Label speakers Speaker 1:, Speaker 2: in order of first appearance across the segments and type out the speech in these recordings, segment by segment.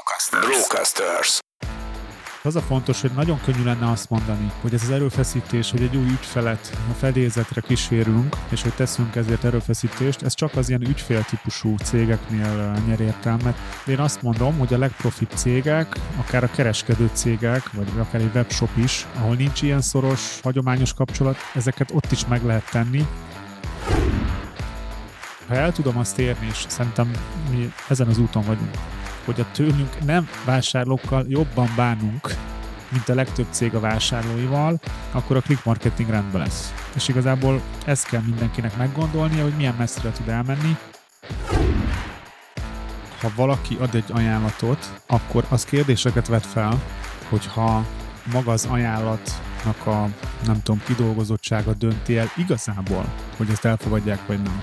Speaker 1: Brocasters. Brocasters.
Speaker 2: Az a fontos, hogy nagyon könnyű lenne azt mondani, hogy ez az erőfeszítés, hogy egy új ügyfelet a fedélzetre kísérünk, és hogy teszünk ezért erőfeszítést, ez csak az ilyen ügyféltípusú cégeknél nyer értelmet. De én azt mondom, hogy a legprofibb cégek, akár a kereskedő cégek, vagy akár egy webshop is, ahol nincs ilyen szoros, hagyományos kapcsolat, ezeket ott is meg lehet tenni, ha el tudom azt érni, és szerintem mi ezen az úton vagyunk, hogy a tőlünk nem vásárlókkal jobban bánunk, mint a legtöbb cég a vásárlóival, akkor a click marketing rendben lesz. És igazából ezt kell mindenkinek meggondolnia, hogy milyen messzire tud elmenni. Ha valaki ad egy ajánlatot, akkor az kérdéseket vet fel, hogyha maga az ajánlatnak a nem tudom, kidolgozottsága dönti el igazából, hogy ezt elfogadják vagy nem.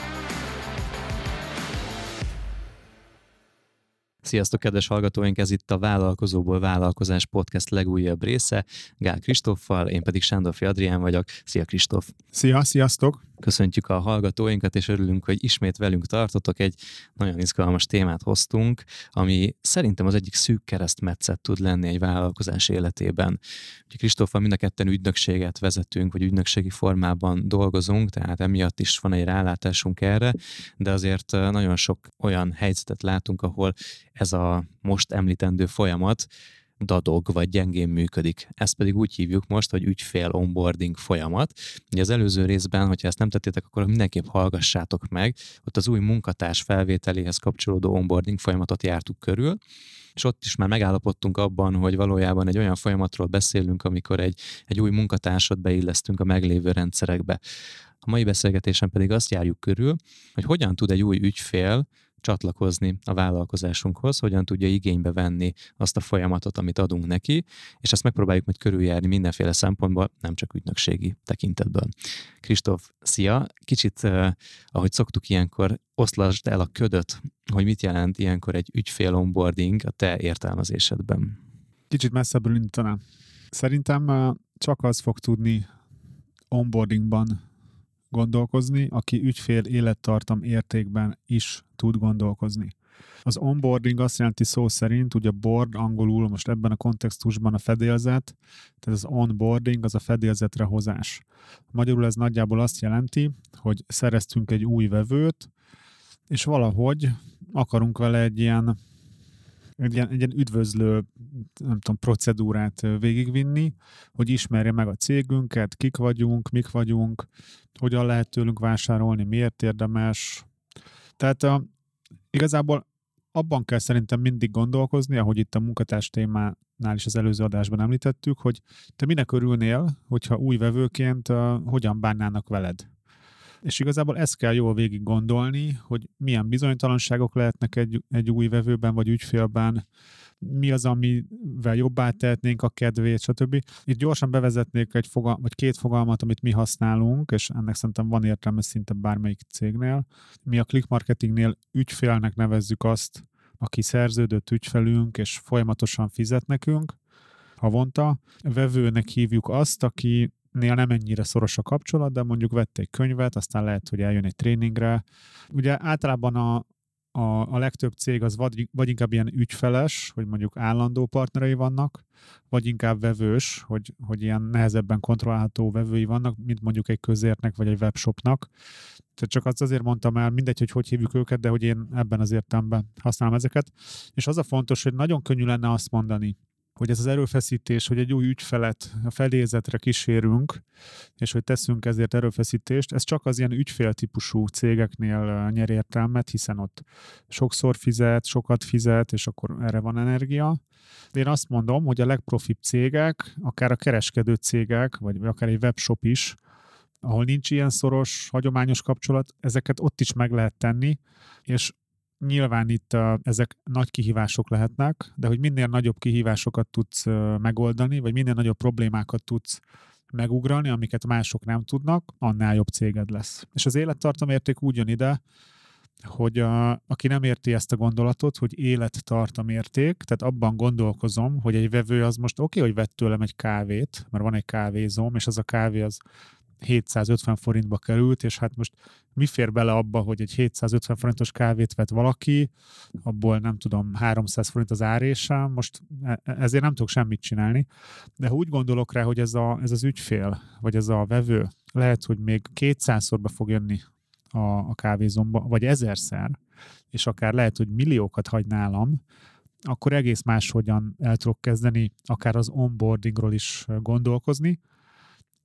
Speaker 3: Sziasztok, kedves hallgatóink! Ez itt a Vállalkozóból Vállalkozás Podcast legújabb része. Gál Kristoffal, én pedig Sándorfi Adrián vagyok. Szia Kristóf!
Speaker 2: Szia, sziasztok!
Speaker 3: Köszöntjük a hallgatóinkat, és örülünk, hogy ismét velünk tartotok. Egy nagyon izgalmas témát hoztunk, ami szerintem az egyik szűk keresztmetszet tud lenni egy vállalkozás életében. Ugye Kristóffal mind a ketten ügynökséget vezetünk, vagy ügynökségi formában dolgozunk, tehát emiatt is van egy rálátásunk erre, de azért nagyon sok olyan helyzetet látunk, ahol ez a most említendő folyamat dadog vagy gyengén működik. Ezt pedig úgy hívjuk most, hogy ügyfél onboarding folyamat. Ugye az előző részben, hogyha ezt nem tettétek, akkor mindenképp hallgassátok meg. Ott az új munkatárs felvételéhez kapcsolódó onboarding folyamatot jártuk körül, és ott is már megállapodtunk abban, hogy valójában egy olyan folyamatról beszélünk, amikor egy, egy új munkatársat beillesztünk a meglévő rendszerekbe. A mai beszélgetésen pedig azt járjuk körül, hogy hogyan tud egy új ügyfél csatlakozni a vállalkozásunkhoz, hogyan tudja igénybe venni azt a folyamatot, amit adunk neki, és ezt megpróbáljuk majd körüljárni mindenféle szempontból, nem csak ügynökségi tekintetből. Kristóf, szia! Kicsit, ahogy szoktuk ilyenkor, oszlasd el a ködöt, hogy mit jelent ilyenkor egy ügyfél onboarding a te értelmezésedben.
Speaker 2: Kicsit messzebbről indítanám. Szerintem csak az fog tudni onboardingban gondolkozni, aki ügyfél élettartam értékben is tud gondolkozni. Az onboarding azt jelenti szó szerint, ugye board angolul most ebben a kontextusban a fedélzet, tehát az onboarding az a fedélzetre hozás. Magyarul ez nagyjából azt jelenti, hogy szereztünk egy új vevőt, és valahogy akarunk vele egy ilyen egy ilyen, egy ilyen üdvözlő nem tudom, procedúrát végigvinni, hogy ismerje meg a cégünket, kik vagyunk, mik vagyunk, hogyan lehet tőlünk vásárolni, miért érdemes. Tehát a, igazából abban kell szerintem mindig gondolkozni, ahogy itt a munkatárs témánál is az előző adásban említettük, hogy te minek örülnél, hogyha új vevőként uh, hogyan bánnának veled. És igazából ezt kell jól végig gondolni, hogy milyen bizonytalanságok lehetnek egy, egy új vevőben vagy ügyfélben, mi az, amivel jobbá tehetnénk a kedvét, stb. Itt gyorsan bevezetnék egy fogal- vagy két fogalmat, amit mi használunk, és ennek szerintem van értelme szinte bármelyik cégnél. Mi a click marketingnél ügyfélnek nevezzük azt, aki szerződött ügyfelünk, és folyamatosan fizet nekünk havonta. Vevőnek hívjuk azt, aki nél nem ennyire szoros a kapcsolat, de mondjuk vett egy könyvet, aztán lehet, hogy eljön egy tréningre. Ugye általában a, a, a legtöbb cég az vagy, vagy inkább ilyen ügyfeles, hogy mondjuk állandó partnerei vannak, vagy inkább vevős, hogy, hogy ilyen nehezebben kontrollálható vevői vannak, mint mondjuk egy közértnek, vagy egy webshopnak. Tehát csak azt azért mondtam el, mindegy, hogy hogy hívjuk őket, de hogy én ebben az értelemben használom ezeket. És az a fontos, hogy nagyon könnyű lenne azt mondani, hogy ez az erőfeszítés, hogy egy új ügyfelet a felézetre kísérünk, és hogy teszünk ezért erőfeszítést, ez csak az ilyen ügyféltípusú cégeknél nyer értelmet, hiszen ott sokszor fizet, sokat fizet, és akkor erre van energia. De én azt mondom, hogy a legprofibb cégek, akár a kereskedő cégek, vagy akár egy webshop is, ahol nincs ilyen szoros, hagyományos kapcsolat, ezeket ott is meg lehet tenni, és nyilván itt uh, ezek nagy kihívások lehetnek, de hogy minél nagyobb kihívásokat tudsz megoldani, vagy minél nagyobb problémákat tudsz megugrani, amiket mások nem tudnak, annál jobb céged lesz. És az élettartamérték úgy jön ide, hogy a, aki nem érti ezt a gondolatot, hogy élettartamérték, tehát abban gondolkozom, hogy egy vevő az most oké, okay, hogy vett tőlem egy kávét, mert van egy kávézóm, és az a kávé az 750 forintba került, és hát most mi fér bele abba, hogy egy 750 forintos kávét vett valaki, abból nem tudom, 300 forint az árésa, most e, e, ezért nem tudok semmit csinálni, de úgy gondolok rá, hogy ez, a, ez az ügyfél, vagy ez a vevő, lehet, hogy még 200-szor be fog jönni a, a kávézomba, vagy ezerszer, és akár lehet, hogy milliókat hagy nálam, akkor egész máshogyan el tudok kezdeni akár az onboardingról is gondolkozni,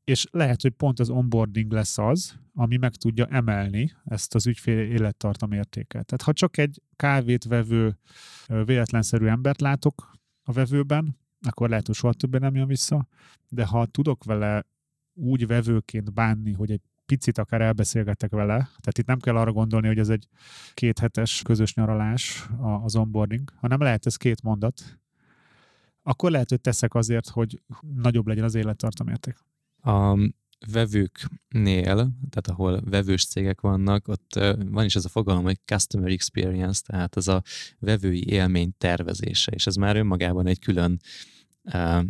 Speaker 2: és lehet, hogy pont az onboarding lesz az, ami meg tudja emelni ezt az ügyfél élettartam értéket. Tehát ha csak egy kávét vevő véletlenszerű embert látok a vevőben, akkor lehet, hogy soha többé nem jön vissza, de ha tudok vele úgy vevőként bánni, hogy egy picit akár elbeszélgetek vele, tehát itt nem kell arra gondolni, hogy ez egy kéthetes közös nyaralás az onboarding, hanem lehet ez két mondat, akkor lehet, hogy teszek azért, hogy nagyobb legyen az élettartamérték.
Speaker 3: A vevőknél, tehát ahol vevős cégek vannak, ott van is ez a fogalom, hogy customer experience, tehát ez a vevői élmény tervezése, és ez már önmagában egy külön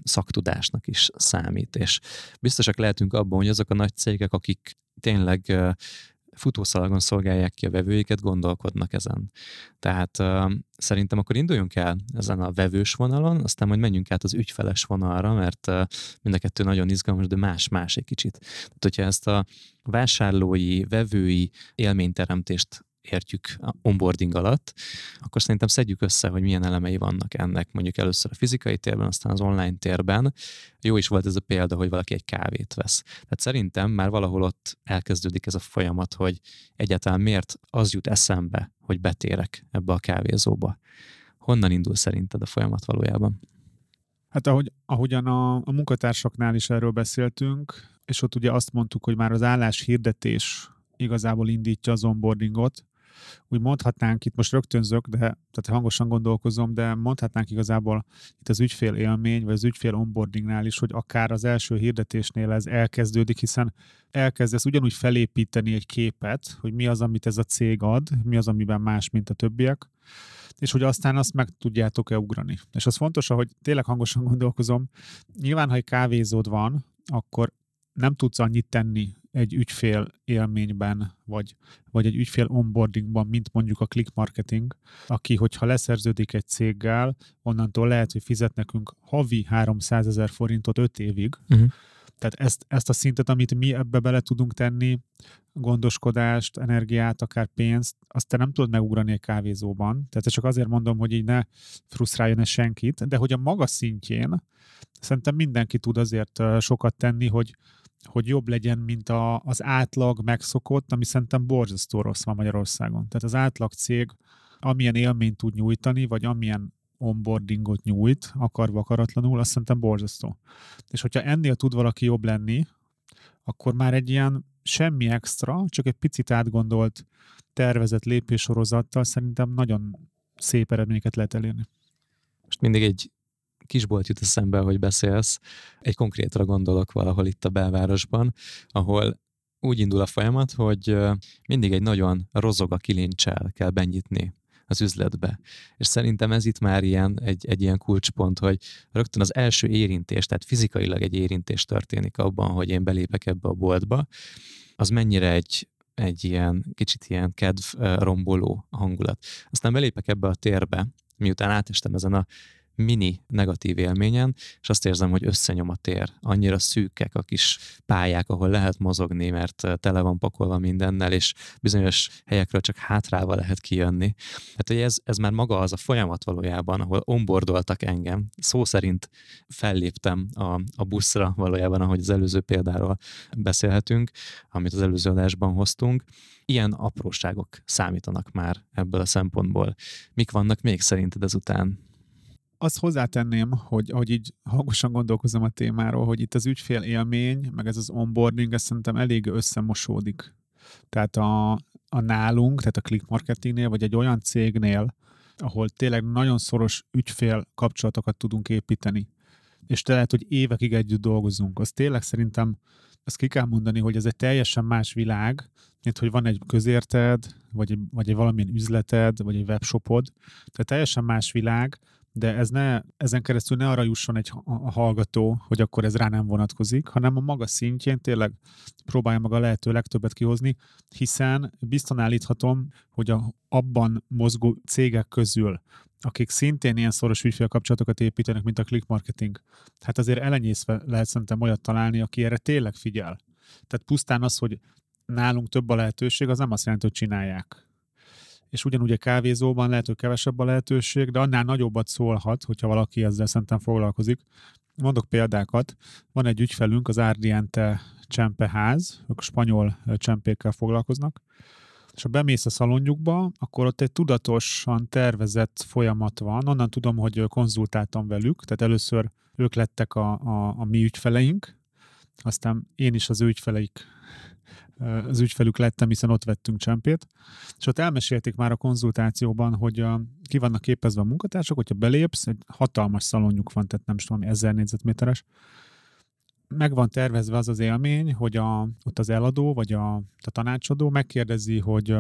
Speaker 3: szaktudásnak is számít, és biztosak lehetünk abban, hogy azok a nagy cégek, akik tényleg futószalagon szolgálják ki a vevőiket, gondolkodnak ezen. Tehát uh, szerintem akkor induljunk el ezen a vevős vonalon, aztán majd menjünk át az ügyfeles vonalra, mert uh, mind a kettő nagyon izgalmas, de más-más egy kicsit. Tehát, hogyha ezt a vásárlói, vevői élményteremtést értjük onboarding alatt, akkor szerintem szedjük össze, hogy milyen elemei vannak ennek, mondjuk először a fizikai térben, aztán az online térben. Jó is volt ez a példa, hogy valaki egy kávét vesz. Tehát szerintem már valahol ott elkezdődik ez a folyamat, hogy egyáltalán miért az jut eszembe, hogy betérek ebbe a kávézóba. Honnan indul szerinted a folyamat valójában?
Speaker 2: Hát ahogy, ahogyan a, a munkatársaknál is erről beszéltünk, és ott ugye azt mondtuk, hogy már az állás hirdetés igazából indítja az onboardingot, úgy mondhatnánk, itt most rögtönzök, de tehát hangosan gondolkozom, de mondhatnánk igazából itt az ügyfél élmény, vagy az ügyfél onboardingnál is, hogy akár az első hirdetésnél ez elkezdődik, hiszen elkezdesz ugyanúgy felépíteni egy képet, hogy mi az, amit ez a cég ad, mi az, amiben más, mint a többiek, és hogy aztán azt meg tudjátok-e ugrani. És az fontos, hogy tényleg hangosan gondolkozom, nyilván, ha egy kávézód van, akkor nem tudsz annyit tenni egy ügyfél élményben, vagy, vagy egy ügyfél onboardingban, mint mondjuk a click marketing, aki, hogyha leszerződik egy céggel, onnantól lehet, hogy fizet nekünk havi 300 ezer forintot 5 évig. Uh-huh. Tehát ezt, ezt a szintet, amit mi ebbe bele tudunk tenni, gondoskodást, energiát, akár pénzt, azt te nem tudod megugrani egy kávézóban. Tehát csak azért mondom, hogy így ne frusztráljon ez senkit, de hogy a maga szintjén szerintem mindenki tud azért sokat tenni, hogy, hogy jobb legyen, mint a, az átlag megszokott, ami szerintem borzasztó rossz van Magyarországon. Tehát az átlag cég amilyen élményt tud nyújtani, vagy amilyen onboardingot nyújt, akarva akaratlanul, azt szerintem borzasztó. És hogyha ennél tud valaki jobb lenni, akkor már egy ilyen semmi extra, csak egy picit átgondolt tervezett lépéssorozattal szerintem nagyon szép eredményeket lehet elérni.
Speaker 3: Most mindig egy kisbolt jut eszembe, hogy beszélsz. Egy konkrétra gondolok valahol itt a belvárosban, ahol úgy indul a folyamat, hogy mindig egy nagyon rozog a kilincsel kell benyitni az üzletbe. És szerintem ez itt már ilyen, egy, egy ilyen kulcspont, hogy rögtön az első érintés, tehát fizikailag egy érintés történik abban, hogy én belépek ebbe a boltba, az mennyire egy, egy ilyen kicsit ilyen kedv romboló hangulat. Aztán belépek ebbe a térbe, miután átestem ezen a mini negatív élményen, és azt érzem, hogy összenyom a tér. Annyira szűkek a kis pályák, ahol lehet mozogni, mert tele van pakolva mindennel, és bizonyos helyekről csak hátrálva lehet kijönni. Hát hogy ez, ez már maga az a folyamat valójában, ahol onboardoltak engem. Szó szerint felléptem a, a buszra valójában, ahogy az előző példáról beszélhetünk, amit az előző adásban hoztunk. Ilyen apróságok számítanak már ebből a szempontból. Mik vannak még szerinted ezután?
Speaker 2: Azt hozzátenném, hogy ahogy így hangosan gondolkozom a témáról, hogy itt az ügyfél élmény, meg ez az onboarding, ez szerintem elég összemosódik. Tehát a, a nálunk, tehát a click marketingnél, vagy egy olyan cégnél, ahol tényleg nagyon szoros ügyfél kapcsolatokat tudunk építeni, és te lehet, hogy évekig együtt dolgozunk, az tényleg szerintem ezt ki kell mondani, hogy ez egy teljesen más világ, mint hogy van egy közérted, vagy egy, vagy egy valamilyen üzleted, vagy egy webshopod. Tehát teljesen más világ, de ez ne, ezen keresztül ne arra jusson egy hallgató, hogy akkor ez rá nem vonatkozik, hanem a maga szintjén tényleg próbálja maga lehető legtöbbet kihozni, hiszen bizton állíthatom, hogy a, abban mozgó cégek közül, akik szintén ilyen szoros ügyfélkapcsolatokat építenek, mint a click marketing, hát azért elenyészve lehet szerintem olyat találni, aki erre tényleg figyel. Tehát pusztán az, hogy nálunk több a lehetőség, az nem azt jelenti, hogy csinálják és ugyanúgy a kávézóban lehet, hogy kevesebb a lehetőség, de annál nagyobbat szólhat, hogyha valaki ezzel szerintem foglalkozik. Mondok példákat. Van egy ügyfelünk, az Ardiente Csempeház, ők spanyol csempékkel foglalkoznak, és ha bemész a szalonjukba, akkor ott egy tudatosan tervezett folyamat van. Onnan tudom, hogy konzultáltam velük, tehát először ők lettek a, a, a mi ügyfeleink, aztán én is az ő ügyfeleik az ügyfelük lettem, hiszen ott vettünk csempét, és ott elmesélték már a konzultációban, hogy a, ki vannak képezve a munkatársak, hogyha belépsz, egy hatalmas szalonjuk van, tehát nem is tudom, ezer négyzetméteres, meg van tervezve az az élmény, hogy a, ott az eladó, vagy a, a tanácsadó megkérdezi, hogy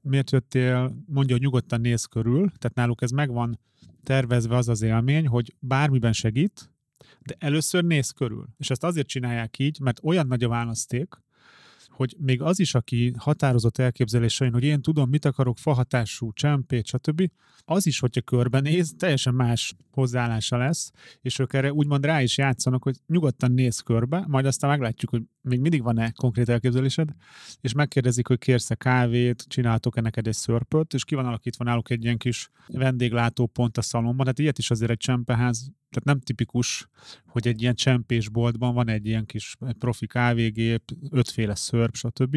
Speaker 2: miért jöttél, mondja, hogy nyugodtan néz körül, tehát náluk ez meg van tervezve az az élmény, hogy bármiben segít, de először néz körül. És ezt azért csinálják így, mert olyan nagy a választék, hogy még az is, aki határozott elképzelésein, hogy én tudom, mit akarok, fahatású, csempét, stb., az is, hogyha körbenéz, teljesen más hozzáállása lesz, és ők erre úgymond rá is játszanak, hogy nyugodtan néz körbe, majd aztán meglátjuk, hogy még mindig van-e konkrét elképzelésed, és megkérdezik, hogy kérsz-e kávét, csináltok-e neked egy szörpöt, és ki van alakítva náluk egy ilyen kis vendéglátópont a szalomban, hát ilyet is azért egy csempeház, tehát nem tipikus, hogy egy ilyen csempésboltban van egy ilyen kis profi kávégép, ötféle szörp, stb.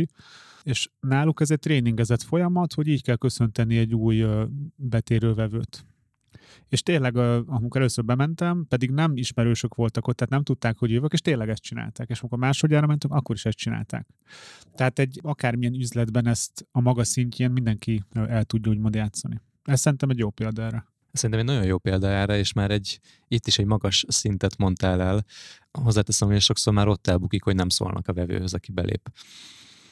Speaker 2: És náluk ez egy tréningezett folyamat, hogy így kell köszönteni egy új betérővevőt. És tényleg, amikor először bementem, pedig nem ismerősök voltak ott, tehát nem tudták, hogy jövök, és tényleg ezt csinálták. És amikor másodjára mentem, akkor is ezt csinálták. Tehát egy akármilyen üzletben ezt a maga szintjén mindenki el tudja úgymond játszani. Ez szerintem egy jó példa erre.
Speaker 3: Szerintem egy nagyon jó példa erre, és már egy, itt is egy magas szintet mondtál el. Hozzáteszem, hogy sokszor már ott elbukik, hogy nem szólnak a vevőhöz, aki belép.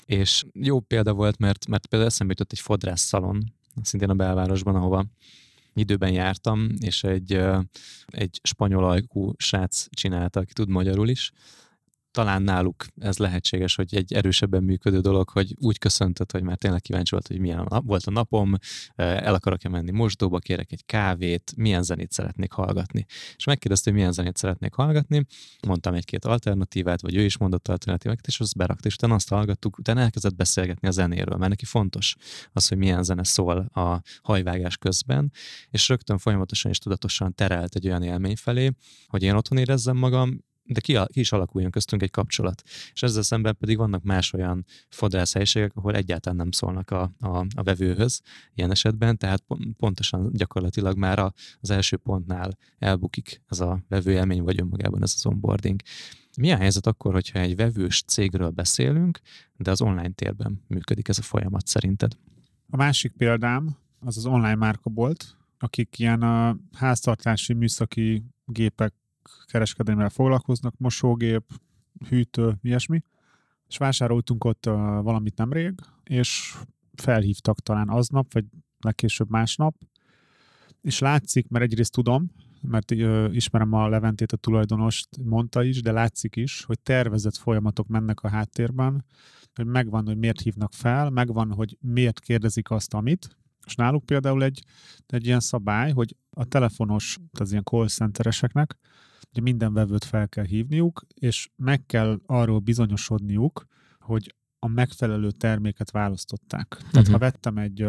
Speaker 3: És jó példa volt, mert, mert például eszembe jutott egy fodrász szalon, szintén a belvárosban, ahova időben jártam, és egy, egy spanyol ajkú srác csinálta, aki tud magyarul is, talán náluk ez lehetséges, hogy egy erősebben működő dolog, hogy úgy köszöntött, hogy már tényleg kíváncsi volt, hogy milyen volt a napom, el akarok-e menni mosdóba, kérek egy kávét, milyen zenét szeretnék hallgatni. És megkérdezte, hogy milyen zenét szeretnék hallgatni, mondtam egy-két alternatívát, vagy ő is mondott alternatívákat, és azt berakt, és utána azt hallgattuk, utána elkezdett beszélgetni a zenéről, mert neki fontos az, hogy milyen zene szól a hajvágás közben, és rögtön folyamatosan és tudatosan terelt egy olyan élmény felé, hogy én otthon érezzem magam, de ki, ki is alakuljon köztünk egy kapcsolat. És ezzel szemben pedig vannak más olyan fodrászhelyiségek, ahol egyáltalán nem szólnak a, a, a vevőhöz ilyen esetben, tehát pontosan gyakorlatilag már a, az első pontnál elbukik ez a vevőélmény, vagy önmagában ez az onboarding. Mi a helyzet akkor, hogyha egy vevős cégről beszélünk, de az online térben működik ez a folyamat szerinted?
Speaker 2: A másik példám az az online márkabolt, akik ilyen a háztartási műszaki gépek kereskedelemmel foglalkoznak, mosógép, hűtő, ilyesmi, és vásároltunk ott valamit nemrég, és felhívtak talán aznap, vagy legkésőbb másnap, és látszik, mert egyrészt tudom, mert ismerem a Leventét, a tulajdonost, mondta is, de látszik is, hogy tervezett folyamatok mennek a háttérben, hogy megvan, hogy miért hívnak fel, megvan, hogy miért kérdezik azt, amit, és náluk például egy, egy ilyen szabály, hogy a telefonos, az ilyen call centereseknek hogy minden vevőt fel kell hívniuk, és meg kell arról bizonyosodniuk, hogy a megfelelő terméket választották. Tehát uh-huh. ha vettem egy,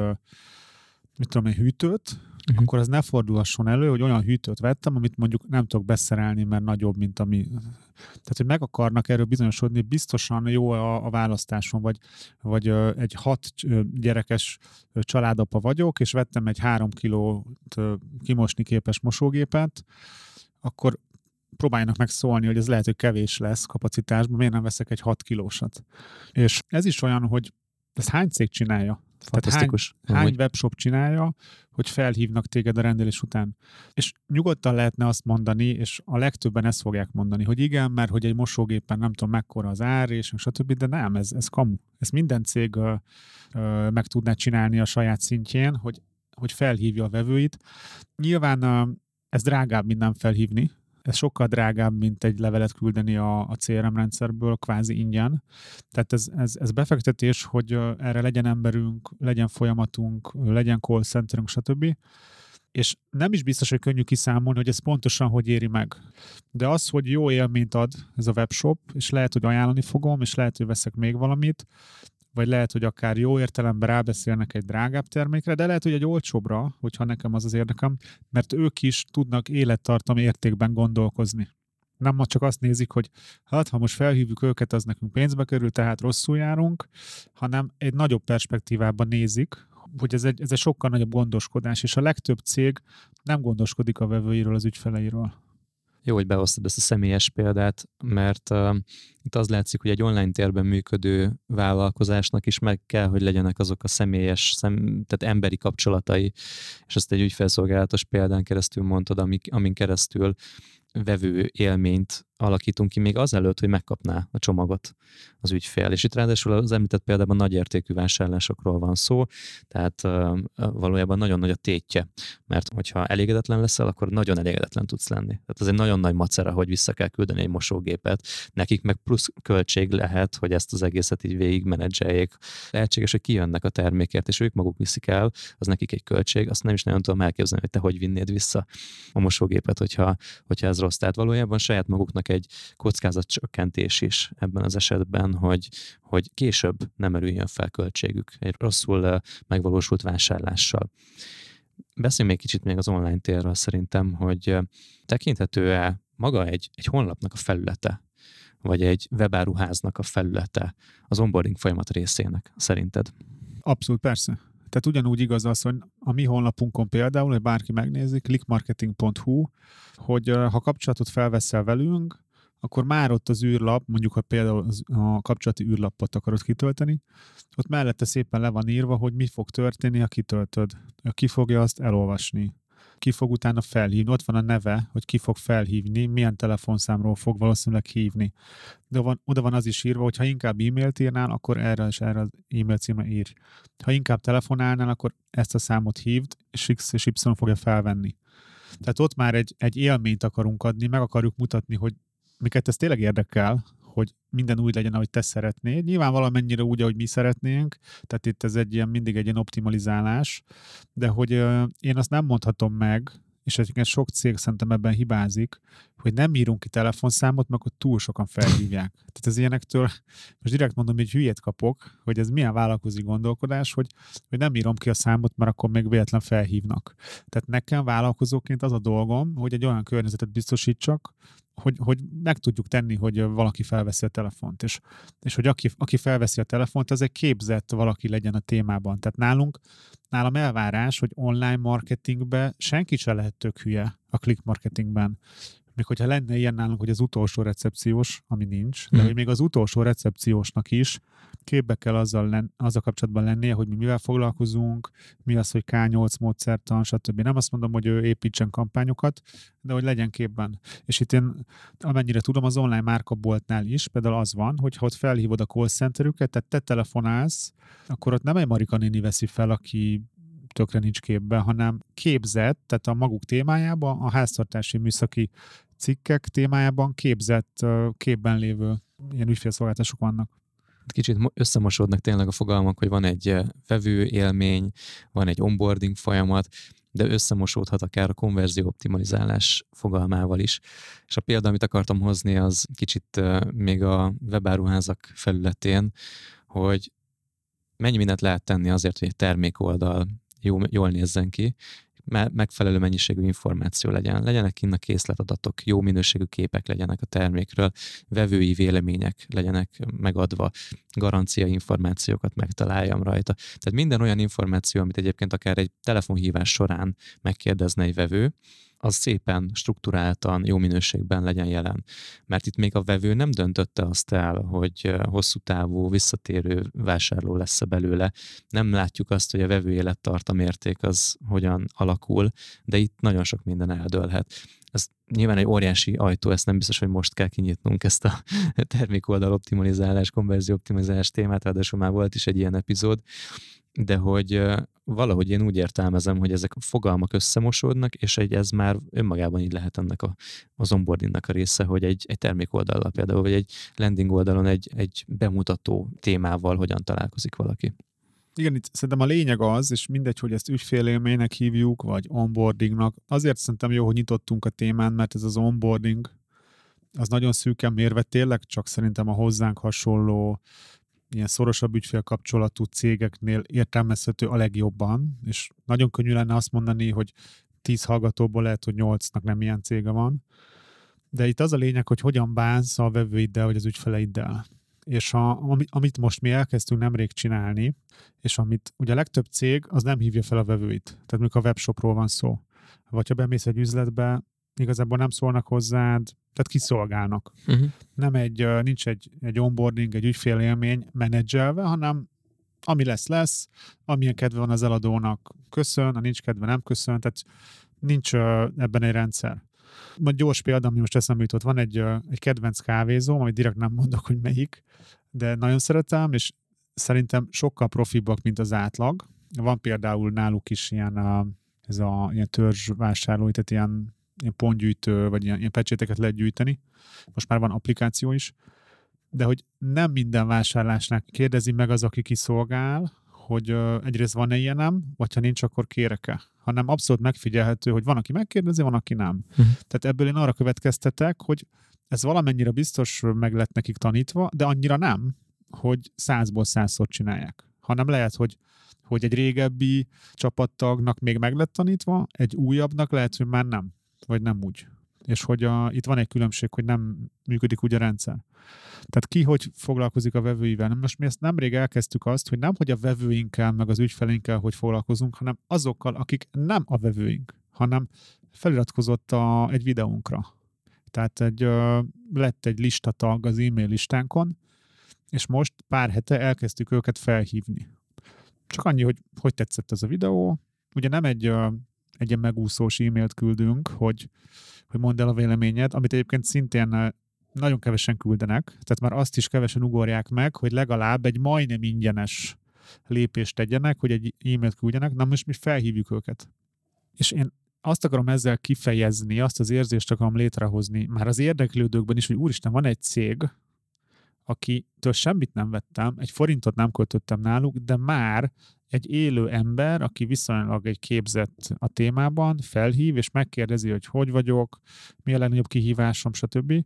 Speaker 2: mit tudom, egy hűtőt, uh-huh. akkor az ne fordulhasson elő, hogy olyan hűtőt vettem, amit mondjuk nem tudok beszerelni, mert nagyobb, mint ami... Tehát, hogy meg akarnak erről bizonyosodni, biztosan jó a, a választáson, vagy, vagy egy hat gyerekes családapa vagyok, és vettem egy három kilót kimosni képes mosógépet, akkor próbáljanak meg szólni, hogy ez lehet, hogy kevés lesz kapacitásban, miért nem veszek egy 6 kilósat. És ez is olyan, hogy Ezt hány cég csinálja?
Speaker 3: Fantasztikus.
Speaker 2: hány, hány webshop csinálja, hogy felhívnak téged a rendelés után. És nyugodtan lehetne azt mondani, és a legtöbben ezt fogják mondani, hogy igen, mert hogy egy mosógépen nem tudom mekkora az ár, és stb., de nem, ez, ez kamu. Ezt minden cég ö, ö, meg tudná csinálni a saját szintjén, hogy, hogy felhívja a vevőit. Nyilván ö, ez drágább, mint nem felhívni, ez sokkal drágább, mint egy levelet küldeni a, a CRM rendszerből, kvázi ingyen. Tehát ez, ez, ez befektetés, hogy erre legyen emberünk, legyen folyamatunk, legyen call centerünk, stb. És nem is biztos, hogy könnyű kiszámolni, hogy ez pontosan hogy éri meg. De az, hogy jó élményt ad ez a webshop, és lehet, hogy ajánlani fogom, és lehet, hogy veszek még valamit, vagy lehet, hogy akár jó értelemben rábeszélnek egy drágább termékre, de lehet, hogy egy olcsóbbra, hogyha nekem az az érdekem, mert ők is tudnak élettartam értékben gondolkozni. Nem csak azt nézik, hogy hát, ha most felhívjuk őket, az nekünk pénzbe kerül, tehát rosszul járunk, hanem egy nagyobb perspektívában nézik, hogy ez egy, ez egy sokkal nagyobb gondoskodás, és a legtöbb cég nem gondoskodik a vevőiről, az ügyfeleiről.
Speaker 3: Jó, hogy behoztad ezt a személyes példát, mert uh, itt az látszik, hogy egy online térben működő vállalkozásnak is meg kell, hogy legyenek azok a személyes, szem, tehát emberi kapcsolatai, és ezt egy ügyfelszolgálatos példán keresztül mondtad, amik, amin keresztül vevő élményt alakítunk ki még azelőtt, hogy megkapná a csomagot az ügyfél. És itt ráadásul az említett példában nagy értékű vásárlásokról van szó, tehát valójában nagyon nagy a tétje, mert hogyha elégedetlen leszel, akkor nagyon elégedetlen tudsz lenni. Tehát ez egy nagyon nagy macera, hogy vissza kell küldeni egy mosógépet. Nekik meg plusz költség lehet, hogy ezt az egészet így végig menedzseljék. Lehetséges, hogy kijönnek a termékért, és ők maguk viszik el, az nekik egy költség, azt nem is nagyon tudom elképzelni, hogy te hogy vinnéd vissza a mosógépet, hogyha, hogyha ez rossz. Tehát valójában saját maguknak egy kockázatcsökkentés is ebben az esetben, hogy, hogy később nem erüljön fel költségük egy rosszul megvalósult vásárlással. Beszéljünk még kicsit még az online térről szerintem, hogy tekinthető-e maga egy, egy honlapnak a felülete, vagy egy webáruháznak a felülete az onboarding folyamat részének, szerinted?
Speaker 2: Abszolút, persze. Tehát ugyanúgy igaz az, hogy a mi honlapunkon például, hogy bárki megnézi, clickmarketing.hu, hogy ha kapcsolatot felveszel velünk, akkor már ott az űrlap, mondjuk ha például a kapcsolati űrlapot akarod kitölteni, ott mellette szépen le van írva, hogy mi fog történni, ha kitöltöd. Ki fogja azt elolvasni ki fog utána felhívni. Ott van a neve, hogy ki fog felhívni, milyen telefonszámról fog valószínűleg hívni. De van, oda van az is írva, hogy ha inkább e-mailt írnál, akkor erre és erre az e-mail címre írj. Ha inkább telefonálnál, akkor ezt a számot hívd, és X és Y fogja felvenni. Tehát ott már egy, egy élményt akarunk adni, meg akarjuk mutatni, hogy miket ez tényleg érdekel, hogy minden úgy legyen, ahogy te szeretnéd. Nyilván valamennyire úgy, ahogy mi szeretnénk, tehát itt ez egy ilyen, mindig egy ilyen optimalizálás, de hogy én azt nem mondhatom meg, és egyébként sok cég szerintem ebben hibázik, hogy nem írunk ki telefonszámot, mert akkor túl sokan felhívják. Tehát ez ilyenektől, most direkt mondom, hogy hülyét kapok, hogy ez milyen vállalkozói gondolkodás, hogy, hogy nem írom ki a számot, mert akkor még véletlen felhívnak. Tehát nekem vállalkozóként az a dolgom, hogy egy olyan környezetet biztosítsak, hogy, hogy meg tudjuk tenni, hogy valaki felveszi a telefont, és, és hogy aki, aki felveszi a telefont, az egy képzett valaki legyen a témában. Tehát nálunk, nálam elvárás, hogy online marketingbe senki se lehet tök hülye a click marketingben még hogyha lenne ilyen nálunk, hogy az utolsó recepciós, ami nincs, de hmm. hogy még az utolsó recepciósnak is képbe kell azzal, len, azzal kapcsolatban lennie, hogy mi mivel foglalkozunk, mi az, hogy K8 módszertan, stb. Nem azt mondom, hogy ő építsen kampányokat, de hogy legyen képben. És itt én, amennyire tudom, az online márkaboltnál is például az van, hogy ha ott felhívod a call centerüket, tehát te telefonálsz, akkor ott nem egy Marika néni veszi fel, aki tökre nincs képben, hanem képzett, tehát a maguk témájában, a háztartási műszaki cikkek témájában képzett, képben lévő ilyen ügyfélszolgáltatások vannak.
Speaker 3: Kicsit összemosódnak tényleg a fogalmak, hogy van egy vevő élmény, van egy onboarding folyamat, de összemosódhat akár a konverzió optimalizálás fogalmával is. És a példa, amit akartam hozni, az kicsit még a webáruházak felületén, hogy mennyi mindent lehet tenni azért, hogy egy termékoldal jó, jól nézzen ki, megfelelő mennyiségű információ legyen, legyenek kinn a készletadatok, jó minőségű képek legyenek a termékről, vevői vélemények legyenek megadva, garancia információkat megtaláljam rajta. Tehát minden olyan információ, amit egyébként akár egy telefonhívás során megkérdezne egy vevő, az szépen, struktúráltan, jó minőségben legyen jelen. Mert itt még a vevő nem döntötte azt el, hogy hosszú távú, visszatérő vásárló lesz-e belőle. Nem látjuk azt, hogy a vevő élettartam érték az hogyan alakul, de itt nagyon sok minden eldőlhet ez nyilván egy óriási ajtó, ezt nem biztos, hogy most kell kinyitnunk ezt a termékoldal optimalizálás, konverzió optimalizálás témát, ráadásul már volt is egy ilyen epizód, de hogy valahogy én úgy értelmezem, hogy ezek a fogalmak összemosódnak, és egy ez már önmagában így lehet ennek a, az onboardingnak a része, hogy egy, egy termékoldallal például, vagy egy landing oldalon egy, egy bemutató témával hogyan találkozik valaki.
Speaker 2: Igen, itt szerintem a lényeg az, és mindegy, hogy ezt ügyfélélménynek hívjuk, vagy onboardingnak, azért szerintem jó, hogy nyitottunk a témán, mert ez az onboarding, az nagyon szűken mérve tényleg csak szerintem a hozzánk hasonló ilyen szorosabb ügyfélkapcsolatú cégeknél értelmezhető a legjobban, és nagyon könnyű lenne azt mondani, hogy 10 hallgatóból lehet, hogy 8-nak nem ilyen cége van. De itt az a lényeg, hogy hogyan bánsz a vevőiddel, vagy az ügyfeleiddel. És a, amit most mi elkezdtünk nemrég csinálni, és amit ugye a legtöbb cég az nem hívja fel a vevőit. Tehát mikor a webshopról van szó. Vagy ha bemész egy üzletbe, igazából nem szólnak hozzád, tehát kiszolgálnak. Uh-huh. Nem egy, nincs egy, egy onboarding, egy ügyfélélmény menedzselve, hanem ami lesz, lesz, amilyen kedve van az eladónak, köszön, ha nincs kedve, nem köszön, tehát nincs ebben egy rendszer. Majd gyors példa, ami most eszembe jutott, van egy, egy kedvenc kávézó, amit direkt nem mondok, hogy melyik, de nagyon szeretem, és szerintem sokkal profibbak, mint az átlag. Van például náluk is ilyen, ez a ilyen törzsvásárló, tehát ilyen ilyen pontgyűjtő, vagy ilyen, ilyen pecséteket lehet gyűjteni. Most már van applikáció is. De hogy nem minden vásárlásnál kérdezi meg az, aki kiszolgál, hogy egyrészt van-e ilyenem, vagy ha nincs, akkor kérek-e. Hanem abszolút megfigyelhető, hogy van, aki megkérdezi, van, aki nem. Uh-huh. Tehát ebből én arra következtetek, hogy ez valamennyire biztos meg lett nekik tanítva, de annyira nem, hogy százból százszor csinálják. Hanem lehet, hogy hogy egy régebbi csapattagnak még meg lett tanítva, egy újabbnak lehet, hogy már nem vagy nem úgy. És hogy a, itt van egy különbség, hogy nem működik úgy a rendszer. Tehát ki hogy foglalkozik a vevőivel. Most mi ezt nemrég elkezdtük azt, hogy nem hogy a vevőinkkel, meg az ügyfeleinkkel hogy foglalkozunk, hanem azokkal, akik nem a vevőink, hanem feliratkozott a, egy videónkra. Tehát egy, ö, lett egy listatag az e-mail listánkon, és most pár hete elkezdtük őket felhívni. Csak annyi, hogy hogy tetszett ez a videó. Ugye nem egy egy ilyen megúszós e-mailt küldünk, hogy, hogy mondd el a véleményed, amit egyébként szintén eh, nagyon kevesen küldenek, tehát már azt is kevesen ugorják meg, hogy legalább egy majdnem ingyenes lépést tegyenek, hogy egy e-mailt küldjenek, na most mi felhívjuk őket. És én azt akarom ezzel kifejezni, azt az érzést akarom létrehozni, már az érdeklődőkben is, hogy úristen, van egy cég, akitől semmit nem vettem, egy forintot nem költöttem náluk, de már egy élő ember, aki viszonylag egy képzett a témában, felhív, és megkérdezi, hogy hogy vagyok, mi a legnagyobb kihívásom, stb.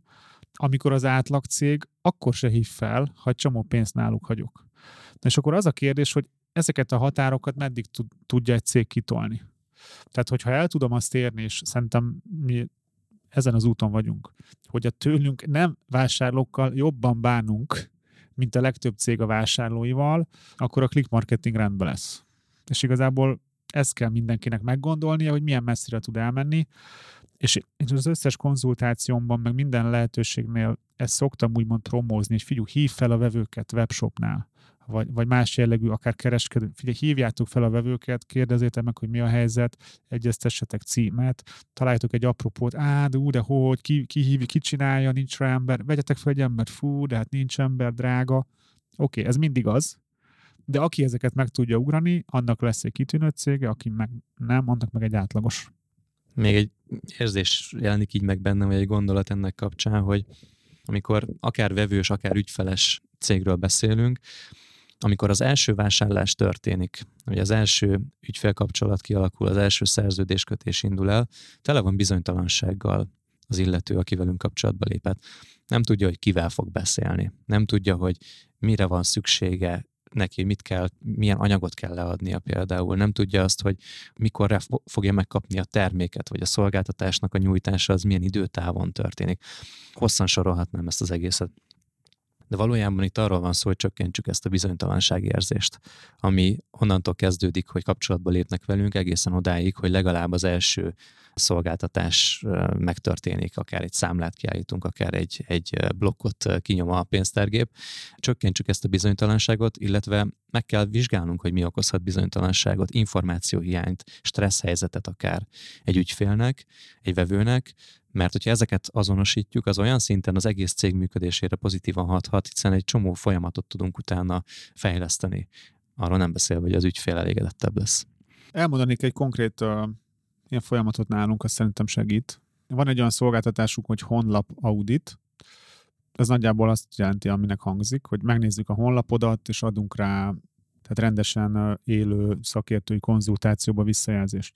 Speaker 2: Amikor az átlag cég akkor se hív fel, ha egy csomó pénzt náluk hagyok. Na és akkor az a kérdés, hogy ezeket a határokat meddig tud, tudja egy cég kitolni. Tehát, hogyha el tudom azt érni, és szerintem mi ezen az úton vagyunk, hogy a tőlünk nem vásárlókkal jobban bánunk, mint a legtöbb cég a vásárlóival, akkor a click marketing rendben lesz. És igazából ezt kell mindenkinek meggondolnia, hogy milyen messzire tud elmenni, és az összes konzultációmban, meg minden lehetőségnél ezt szoktam úgymond promózni, hogy figyelj, hív fel a vevőket webshopnál vagy, vagy más jellegű, akár kereskedő. Figyelj, hívjátok fel a vevőket, kérdezzétek meg, hogy mi a helyzet, egyeztessetek címet, találjátok egy apropót, á, de ú, de hogy, ki, ki hív, ki csinálja, nincs rá ember, vegyetek fel egy embert, fú, de hát nincs ember, drága. Oké, okay, ez mindig az, de aki ezeket meg tudja ugrani, annak lesz egy kitűnő cége, aki meg nem, annak meg egy átlagos.
Speaker 3: Még egy érzés jelenik így meg bennem, vagy egy gondolat ennek kapcsán, hogy amikor akár vevős, akár ügyfeles cégről beszélünk, amikor az első vásárlás történik, vagy az első ügyfélkapcsolat kialakul, az első szerződéskötés indul el, tele van bizonytalansággal az illető, aki velünk kapcsolatba lépett. Nem tudja, hogy kivel fog beszélni. Nem tudja, hogy mire van szüksége neki, mit kell, milyen anyagot kell leadnia például. Nem tudja azt, hogy mikor fogja megkapni a terméket, vagy a szolgáltatásnak a nyújtása az milyen időtávon történik. Hosszan sorolhatnám ezt az egészet. De valójában itt arról van szó, hogy csökkentsük ezt a bizonytalansági érzést, ami onnantól kezdődik, hogy kapcsolatba lépnek velünk, egészen odáig, hogy legalább az első szolgáltatás megtörténik, akár egy számlát kiállítunk, akár egy, egy blokkot kinyom a pénztárgép. Csökkentsük ezt a bizonytalanságot, illetve meg kell vizsgálnunk, hogy mi okozhat bizonytalanságot, információhiányt, stressz helyzetet akár egy ügyfélnek, egy vevőnek, mert hogyha ezeket azonosítjuk, az olyan szinten az egész cég működésére pozitívan hathat, hiszen egy csomó folyamatot tudunk utána fejleszteni. Arról nem beszélve, hogy az ügyfél elégedettebb lesz.
Speaker 2: Elmondanék egy konkrét uh, ilyen folyamatot nálunk, azt szerintem segít. Van egy olyan szolgáltatásunk, hogy honlap audit. Ez nagyjából azt jelenti, aminek hangzik, hogy megnézzük a honlapodat, és adunk rá tehát rendesen élő szakértői konzultációba visszajelzést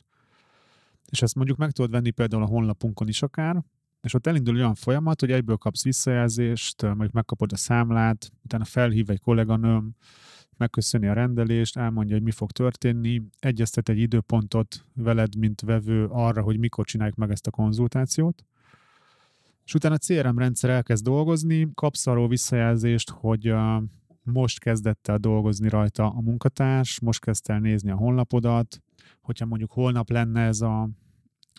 Speaker 2: és ezt mondjuk meg tudod venni például a honlapunkon is akár, és ott elindul olyan folyamat, hogy egyből kapsz visszajelzést, mondjuk megkapod a számlát, utána felhív egy kolléganőm, megköszöni a rendelést, elmondja, hogy mi fog történni, egyeztet egy időpontot veled, mint vevő arra, hogy mikor csináljuk meg ezt a konzultációt, és utána a CRM rendszer elkezd dolgozni, kapsz arról visszajelzést, hogy most kezdett el dolgozni rajta a munkatárs, most kezdte el nézni a honlapodat, hogyha mondjuk holnap lenne ez a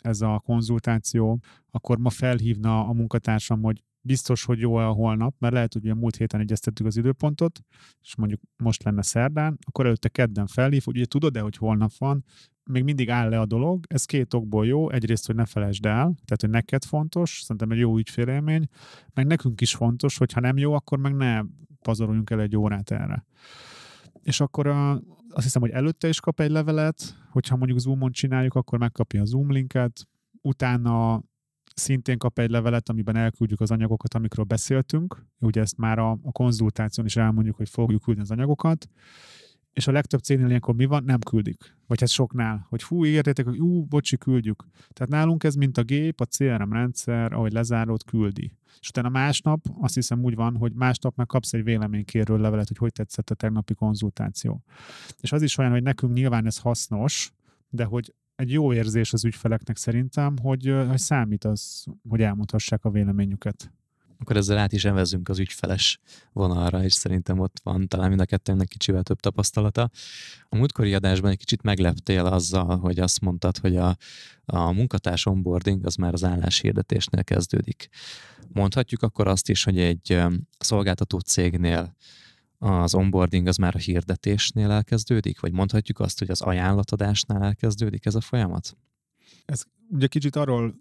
Speaker 2: ez a konzultáció, akkor ma felhívna a munkatársam, hogy biztos, hogy jó a holnap, mert lehet, hogy a múlt héten egyeztettük az időpontot, és mondjuk most lenne szerdán, akkor előtte kedden felhív, hogy ugye tudod-e, hogy holnap van, még mindig áll le a dolog, ez két okból jó, egyrészt, hogy ne felejtsd el, tehát, hogy neked fontos, szerintem egy jó ügyfélélmény, meg nekünk is fontos, hogy ha nem jó, akkor meg ne pazaroljunk el egy órát erre. És akkor a, azt hiszem, hogy előtte is kap egy levelet, hogyha mondjuk Zoomon csináljuk, akkor megkapja a Zoom linket, utána szintén kap egy levelet, amiben elküldjük az anyagokat, amikről beszéltünk. Ugye ezt már a, a konzultáción is elmondjuk, hogy fogjuk küldni az anyagokat, és a legtöbb cégnél ilyenkor mi van? Nem küldik. Vagy hát soknál, hogy fú, ígértétek, hogy ú, bocsi, küldjük. Tehát nálunk ez, mint a gép, a CRM rendszer, ahogy lezárod, küldi. És utána másnap, azt hiszem úgy van, hogy másnap meg kapsz egy véleménykérő levelet, hogy hogy tetszett a tegnapi konzultáció. És az is olyan, hogy nekünk nyilván ez hasznos, de hogy egy jó érzés az ügyfeleknek szerintem, hogy, hogy számít az, hogy elmondhassák a véleményüket
Speaker 3: akkor ezzel át is evezünk az ügyfeles vonalra, és szerintem ott van talán mind a kettőnek kicsivel több tapasztalata. A múltkori adásban egy kicsit megleptél azzal, hogy azt mondtad, hogy a, a munkatárs onboarding az már az álláshirdetésnél kezdődik. Mondhatjuk akkor azt is, hogy egy szolgáltató cégnél az onboarding az már a hirdetésnél elkezdődik, vagy mondhatjuk azt, hogy az ajánlatadásnál elkezdődik ez a folyamat?
Speaker 2: Ez ugye kicsit arról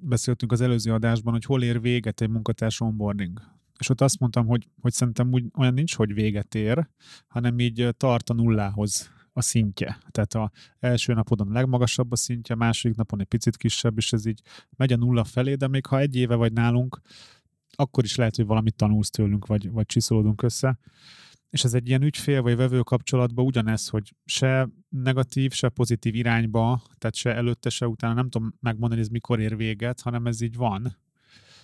Speaker 2: beszéltünk az előző adásban, hogy hol ér véget egy munkatárs onboarding. És ott azt mondtam, hogy, hogy szerintem úgy, olyan nincs, hogy véget ér, hanem így tart a nullához a szintje. Tehát a első napodon a legmagasabb a szintje, a második napon egy picit kisebb, és ez így megy a nulla felé, de még ha egy éve vagy nálunk, akkor is lehet, hogy valamit tanulsz tőlünk, vagy, vagy csiszolódunk össze. És ez egy ilyen ügyfél vagy vevő kapcsolatban ugyanez, hogy se negatív, se pozitív irányba, tehát se előtte, se utána nem tudom megmondani, ez mikor ér véget, hanem ez így van.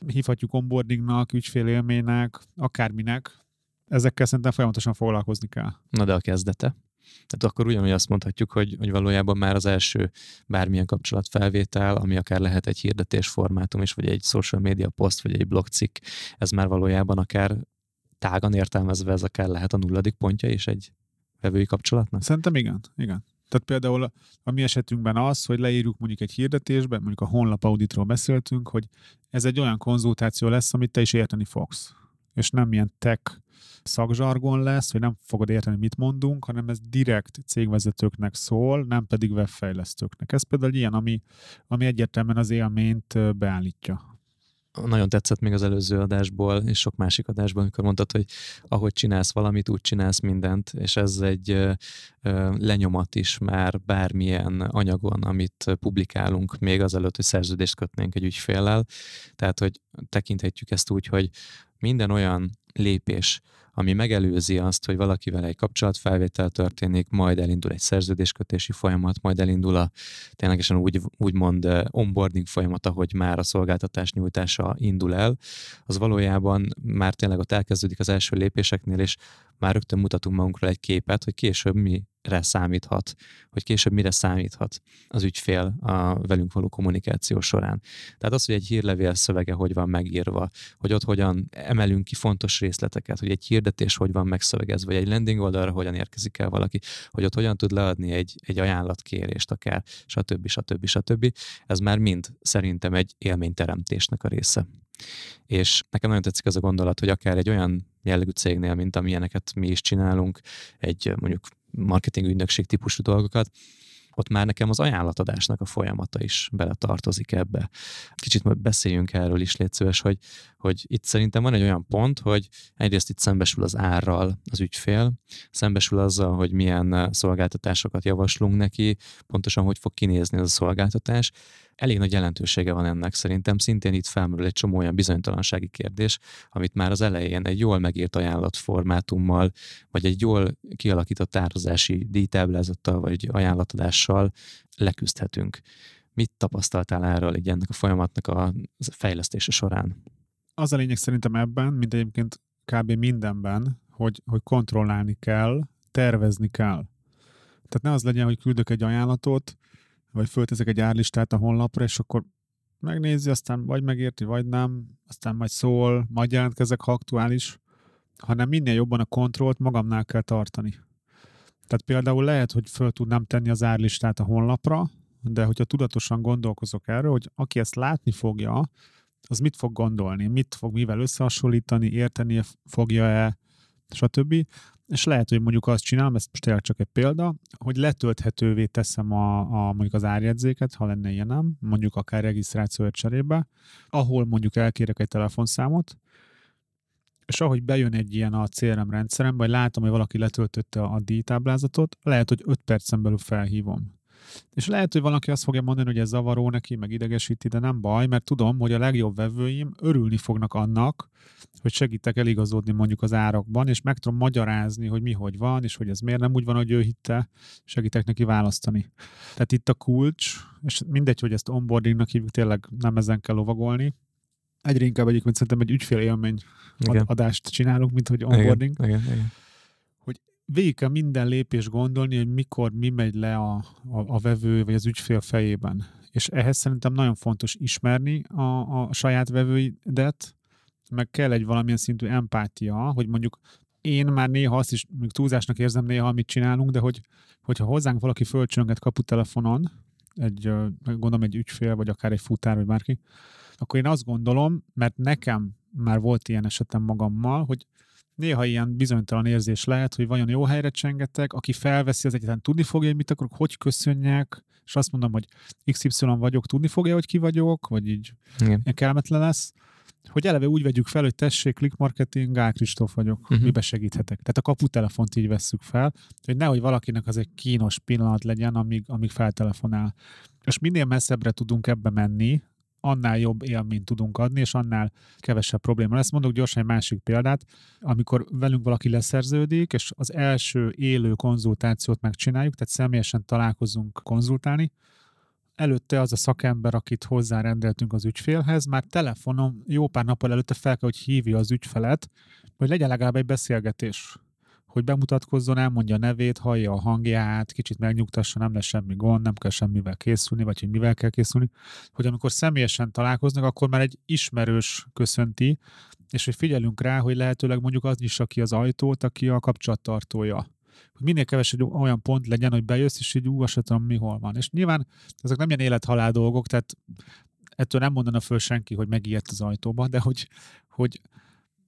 Speaker 2: Hívhatjuk onboardingnak, ügyfélélménynek, akárminek. Ezekkel szerintem folyamatosan foglalkozni kell.
Speaker 3: Na de a kezdete? Tehát akkor ugyanúgy azt mondhatjuk, hogy, hogy valójában már az első bármilyen kapcsolatfelvétel, ami akár lehet egy hirdetés formátum is, vagy egy social media post, vagy egy blogcikk, ez már valójában akár tágan értelmezve ez akár lehet a nulladik pontja is egy vevői kapcsolatnak?
Speaker 2: Szerintem igen, igen. Tehát például a mi esetünkben az, hogy leírjuk mondjuk egy hirdetésben, mondjuk a honlap auditról beszéltünk, hogy ez egy olyan konzultáció lesz, amit te is érteni fogsz. És nem ilyen tech szakzsargon lesz, hogy nem fogod érteni, mit mondunk, hanem ez direkt cégvezetőknek szól, nem pedig webfejlesztőknek. Ez például ilyen, ami, ami egyértelműen az élményt beállítja
Speaker 3: nagyon tetszett még az előző adásból, és sok másik adásban, amikor mondtad, hogy ahogy csinálsz valamit, úgy csinálsz mindent, és ez egy lenyomat is már bármilyen anyagon, amit publikálunk, még azelőtt, hogy szerződést kötnénk egy ügyféllel. Tehát, hogy tekinthetjük ezt úgy, hogy minden olyan lépés, ami megelőzi azt, hogy valakivel egy kapcsolatfelvétel történik, majd elindul egy szerződéskötési folyamat, majd elindul a ténylegesen úgy, úgymond eh, onboarding folyamat, ahogy már a szolgáltatás nyújtása indul el, az valójában már tényleg ott elkezdődik az első lépéseknél, és már rögtön mutatunk magunkról egy képet, hogy később mi mire számíthat, hogy később mire számíthat az ügyfél a velünk való kommunikáció során. Tehát az, hogy egy hírlevél szövege hogy van megírva, hogy ott hogyan emelünk ki fontos részleteket, hogy egy hirdetés hogy van megszövegezve, vagy egy landing oldalra hogyan érkezik el valaki, hogy ott hogyan tud leadni egy, egy ajánlatkérést akár, stb. stb. stb. Ez már mind szerintem egy élményteremtésnek a része. És nekem nagyon tetszik az a gondolat, hogy akár egy olyan jellegű cégnél, mint amilyeneket mi is csinálunk, egy mondjuk marketing ügynökség típusú dolgokat, ott már nekem az ajánlatadásnak a folyamata is bele tartozik ebbe. Kicsit majd beszéljünk erről is, légy szíves, hogy, hogy itt szerintem van egy olyan pont, hogy egyrészt itt szembesül az árral az ügyfél, szembesül azzal, hogy milyen szolgáltatásokat javaslunk neki, pontosan hogy fog kinézni ez a szolgáltatás, elég nagy jelentősége van ennek szerintem. Szintén itt felmerül egy csomó olyan bizonytalansági kérdés, amit már az elején egy jól megírt ajánlatformátummal, vagy egy jól kialakított tározási díjtáblázattal, vagy ajánlatadással leküzdhetünk. Mit tapasztaltál erről így ennek a folyamatnak a fejlesztése során?
Speaker 2: Az a lényeg szerintem ebben, mint egyébként kb. mindenben, hogy, hogy kontrollálni kell, tervezni kell. Tehát ne az legyen, hogy küldök egy ajánlatot, vagy fölteszek egy árlistát a honlapra, és akkor megnézi, aztán vagy megérti, vagy nem, aztán majd szól, majd jelentkezek, ha aktuális, hanem minél jobban a kontrollt magamnál kell tartani. Tehát például lehet, hogy föl tudnám tenni az árlistát a honlapra, de hogyha tudatosan gondolkozok erről, hogy aki ezt látni fogja, az mit fog gondolni, mit fog mivel összehasonlítani, érteni fogja-e, stb és lehet, hogy mondjuk azt csinálom, ez most tényleg csak egy példa, hogy letölthetővé teszem a, a mondjuk az árjegyzéket, ha lenne ilyenem, mondjuk akár regisztráció cserébe, ahol mondjuk elkérek egy telefonszámot, és ahogy bejön egy ilyen a CRM rendszerem, vagy látom, hogy valaki letöltötte a díjtáblázatot, lehet, hogy 5 percen belül felhívom. És lehet, hogy valaki azt fogja mondani, hogy ez zavaró neki, meg idegesíti, de nem baj, mert tudom, hogy a legjobb vevőim örülni fognak annak, hogy segítek eligazodni mondjuk az árakban, és meg tudom magyarázni, hogy mi hogy van, és hogy ez miért nem úgy van, hogy ő hitte, segítek neki választani. Tehát itt a kulcs, és mindegy, hogy ezt onboardingnak hívjuk, tényleg nem ezen kell lovagolni, egyre inkább egyébként szerintem egy ügyfél élmény adást csinálunk, mint hogy onboarding.
Speaker 3: Igen, igen, igen
Speaker 2: végig kell minden lépés gondolni, hogy mikor mi megy le a, a, a vevő vagy az ügyfél fejében. És ehhez szerintem nagyon fontos ismerni a, a saját vevőidet, meg kell egy valamilyen szintű empátia, hogy mondjuk én már néha azt is, még túlzásnak érzem néha, amit csinálunk, de hogy, hogyha hozzánk valaki fölcsönget kaputelefonon, egy, gondolom egy ügyfél, vagy akár egy futár, vagy bárki, akkor én azt gondolom, mert nekem már volt ilyen esetem magammal, hogy néha ilyen bizonytalan érzés lehet, hogy vajon jó helyre csengetek, aki felveszi, az egyetlen tudni fogja, hogy mit akarok, hogy köszönjek, és azt mondom, hogy XY vagyok, tudni fogja, hogy ki vagyok, vagy így Igen. kellemetlen lesz, hogy eleve úgy vegyük fel, hogy tessék, click marketing, Gál Kristóf vagyok, uh-huh. mibe segíthetek. Tehát a kaputelefont így vesszük fel, hogy nehogy valakinek az egy kínos pillanat legyen, amíg, amíg feltelefonál. És minél messzebbre tudunk ebbe menni, annál jobb élményt tudunk adni, és annál kevesebb probléma lesz. Mondok gyorsan egy másik példát, amikor velünk valaki leszerződik, és az első élő konzultációt megcsináljuk, tehát személyesen találkozunk konzultálni, előtte az a szakember, akit hozzárendeltünk az ügyfélhez, már telefonon jó pár nappal előtte fel kell, hogy hívja az ügyfelet, hogy legyen legalább egy beszélgetés hogy bemutatkozzon, elmondja a nevét, hallja a hangját, kicsit megnyugtassa, nem lesz semmi gond, nem kell semmivel készülni, vagy hogy mivel kell készülni, hogy amikor személyesen találkoznak, akkor már egy ismerős köszönti, és hogy figyelünk rá, hogy lehetőleg mondjuk az nyissa ki az ajtót, aki a kapcsolattartója. Hogy minél kevesebb olyan pont legyen, hogy bejössz, és így ú, azt mi hol van. És nyilván ezek nem ilyen élethalál dolgok, tehát ettől nem mondana föl senki, hogy megijedt az ajtóba, de hogy, hogy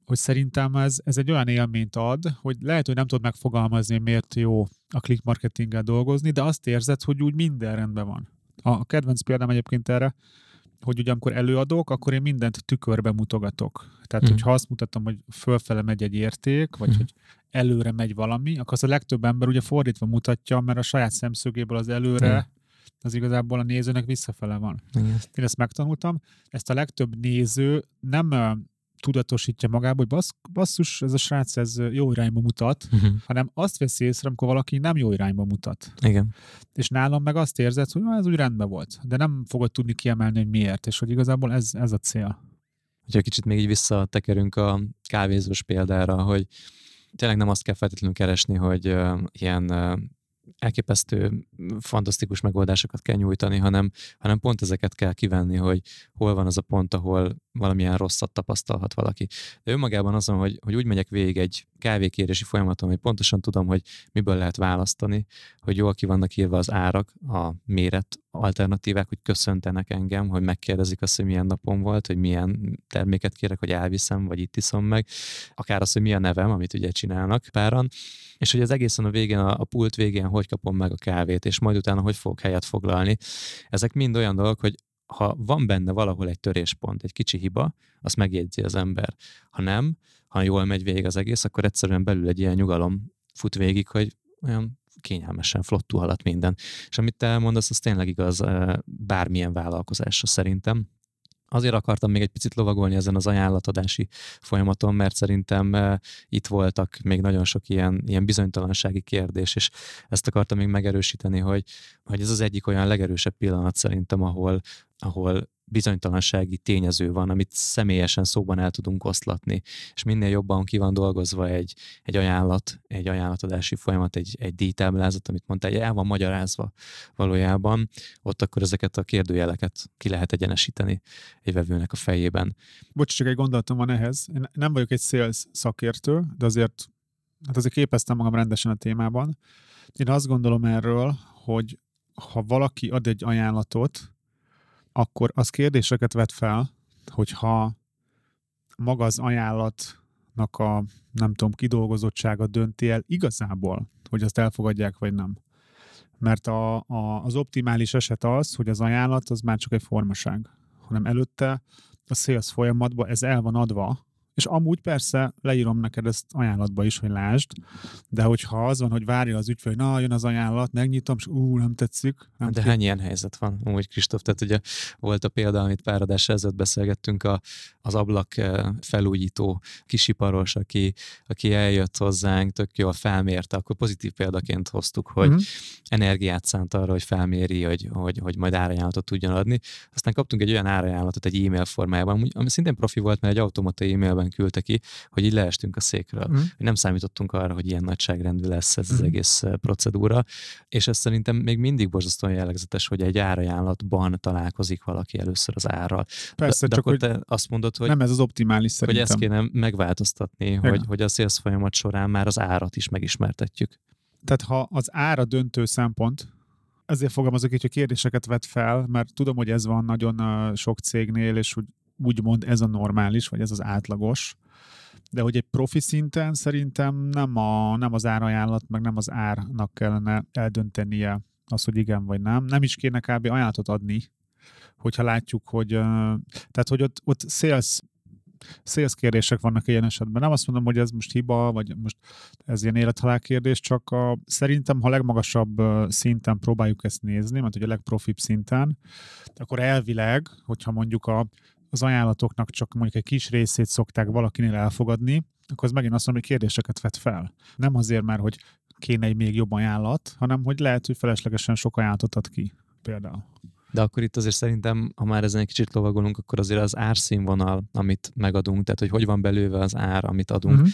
Speaker 2: hogy szerintem ez, ez egy olyan élményt ad, hogy lehet, hogy nem tudod megfogalmazni, miért jó a click marketinggel dolgozni, de azt érzed, hogy úgy minden rendben van. A kedvenc példám egyébként erre, hogy ugye amikor előadok, akkor én mindent tükörbe mutogatok. Tehát, mm. hogyha azt mutatom, hogy fölfele megy egy érték, vagy mm. hogy előre megy valami, akkor az a legtöbb ember ugye fordítva mutatja, mert a saját szemszögéből az előre, mm. az igazából a nézőnek visszafele van. Mm. Én ezt megtanultam. Ezt a legtöbb néző nem tudatosítja magába, hogy bassz, basszus, ez a srác ez jó irányba mutat, uh-huh. hanem azt veszi észre, amikor valaki nem jó irányba mutat.
Speaker 3: Igen.
Speaker 2: És nálam meg azt érzed, hogy ez úgy rendben volt, de nem fogod tudni kiemelni, hogy miért, és hogy igazából ez, ez a cél.
Speaker 3: Hogyha kicsit még így visszatekerünk a kávézós példára, hogy tényleg nem azt kell feltétlenül keresni, hogy uh, ilyen uh, elképesztő, fantasztikus megoldásokat kell nyújtani, hanem, hanem pont ezeket kell kivenni, hogy hol van az a pont, ahol valamilyen rosszat tapasztalhat valaki. De önmagában azon, hogy, hogy úgy megyek végig egy kávékérési folyamaton, hogy pontosan tudom, hogy miből lehet választani, hogy jól ki vannak írva az árak, a méret alternatívák, hogy köszöntenek engem, hogy megkérdezik azt, hogy milyen napom volt, hogy milyen terméket kérek, hogy elviszem, vagy itt iszom meg, akár az, hogy mi a nevem, amit ugye csinálnak páran, és hogy az egészen a végén, a, pult végén hogy kapom meg a kávét, és majd utána hogy fogok helyet foglalni. Ezek mind olyan dolgok, hogy ha van benne valahol egy töréspont, egy kicsi hiba, azt megjegyzi az ember. Ha nem, ha jól megy végig az egész, akkor egyszerűen belül egy ilyen nyugalom fut végig, hogy olyan kényelmesen, flottul halad minden. És amit te mondasz, az tényleg igaz bármilyen vállalkozásra szerintem. Azért akartam még egy picit lovagolni ezen az ajánlatadási folyamaton, mert szerintem itt voltak még nagyon sok ilyen, ilyen bizonytalansági kérdés, és ezt akartam még megerősíteni, hogy, hogy ez az egyik olyan legerősebb pillanat szerintem, ahol, ahol bizonytalansági tényező van, amit személyesen szóban el tudunk oszlatni, és minél jobban ki van dolgozva egy, egy ajánlat, egy ajánlatadási folyamat, egy, egy díjtáblázat, amit mondta, egy el van magyarázva valójában, ott akkor ezeket a kérdőjeleket ki lehet egyenesíteni egy vevőnek a fejében.
Speaker 2: Bocs, csak egy gondolatom van ehhez. Én nem vagyok egy sales szakértő, de azért, hát azért képeztem magam rendesen a témában. Én azt gondolom erről, hogy ha valaki ad egy ajánlatot, akkor az kérdéseket vet fel, hogyha maga az ajánlatnak a, nem tudom, kidolgozottsága dönti el igazából, hogy azt elfogadják, vagy nem. Mert a, a, az optimális eset az, hogy az ajánlat az már csak egy formaság, hanem előtte a sales folyamatban ez el van adva, és amúgy persze leírom neked ezt ajánlatba is, hogy lásd, de hogyha az van, hogy várja az ügyfél, hogy na, jön az ajánlat, megnyitom, és ú, nem tetszik. Nem
Speaker 3: de hány ilyen helyzet van, amúgy Kristóf, tehát ugye volt a példa, amit pár adás ezelőtt beszélgettünk, a, az ablak eh, felújító kisiparos, aki, aki eljött hozzánk, tök jól felmérte, akkor pozitív példaként hoztuk, hogy uh-huh. energiát szánt arra, hogy felméri, hogy, hogy, hogy majd árajánlatot tudjon adni. Aztán kaptunk egy olyan árajánlatot egy e-mail formájában, ami szintén profi volt, mert egy automata e-mailben szépen küldte ki, hogy így leestünk a székről. Mm. Hogy nem számítottunk arra, hogy ilyen nagyságrendű lesz ez mm. az mhm. egész procedúra, és ez szerintem még mindig borzasztóan jellegzetes, hogy egy árajánlatban találkozik valaki először az árral.
Speaker 2: Persze,
Speaker 3: de,
Speaker 2: csak
Speaker 3: akkor te azt mondod, hogy
Speaker 2: nem ez az optimális szerintem.
Speaker 3: Hogy ezt kéne megváltoztatni, hogy, hogy a sales folyamat során már az árat is megismertetjük.
Speaker 2: Tehát ha az ára döntő szempont, ezért fogalmazok így, hogy kérdéseket vet fel, mert tudom, hogy ez van nagyon sok cégnél, és úgy úgymond ez a normális, vagy ez az átlagos, de hogy egy profi szinten szerintem nem, a, nem az árajánlat, meg nem az árnak kellene eldöntenie az, hogy igen vagy nem. Nem is kéne kb. ajánlatot adni, hogyha látjuk, hogy tehát, hogy ott, ott sales sales kérdések vannak ilyen esetben. Nem azt mondom, hogy ez most hiba, vagy most ez ilyen élethalál kérdés, csak a, szerintem, ha legmagasabb szinten próbáljuk ezt nézni, mert hogy a legprofibb szinten, akkor elvileg, hogyha mondjuk a az ajánlatoknak csak mondjuk egy kis részét szokták valakinél elfogadni, akkor az megint azt mondom, hogy kérdéseket vet fel. Nem azért már, hogy kéne egy még jobb ajánlat, hanem hogy lehet, hogy feleslegesen sok ajánlatot ad ki például.
Speaker 3: De akkor itt azért szerintem, ha már ezen egy kicsit lovagolunk, akkor azért az árszínvonal, amit megadunk, tehát hogy hogy van belőve az ár, amit adunk, uh-huh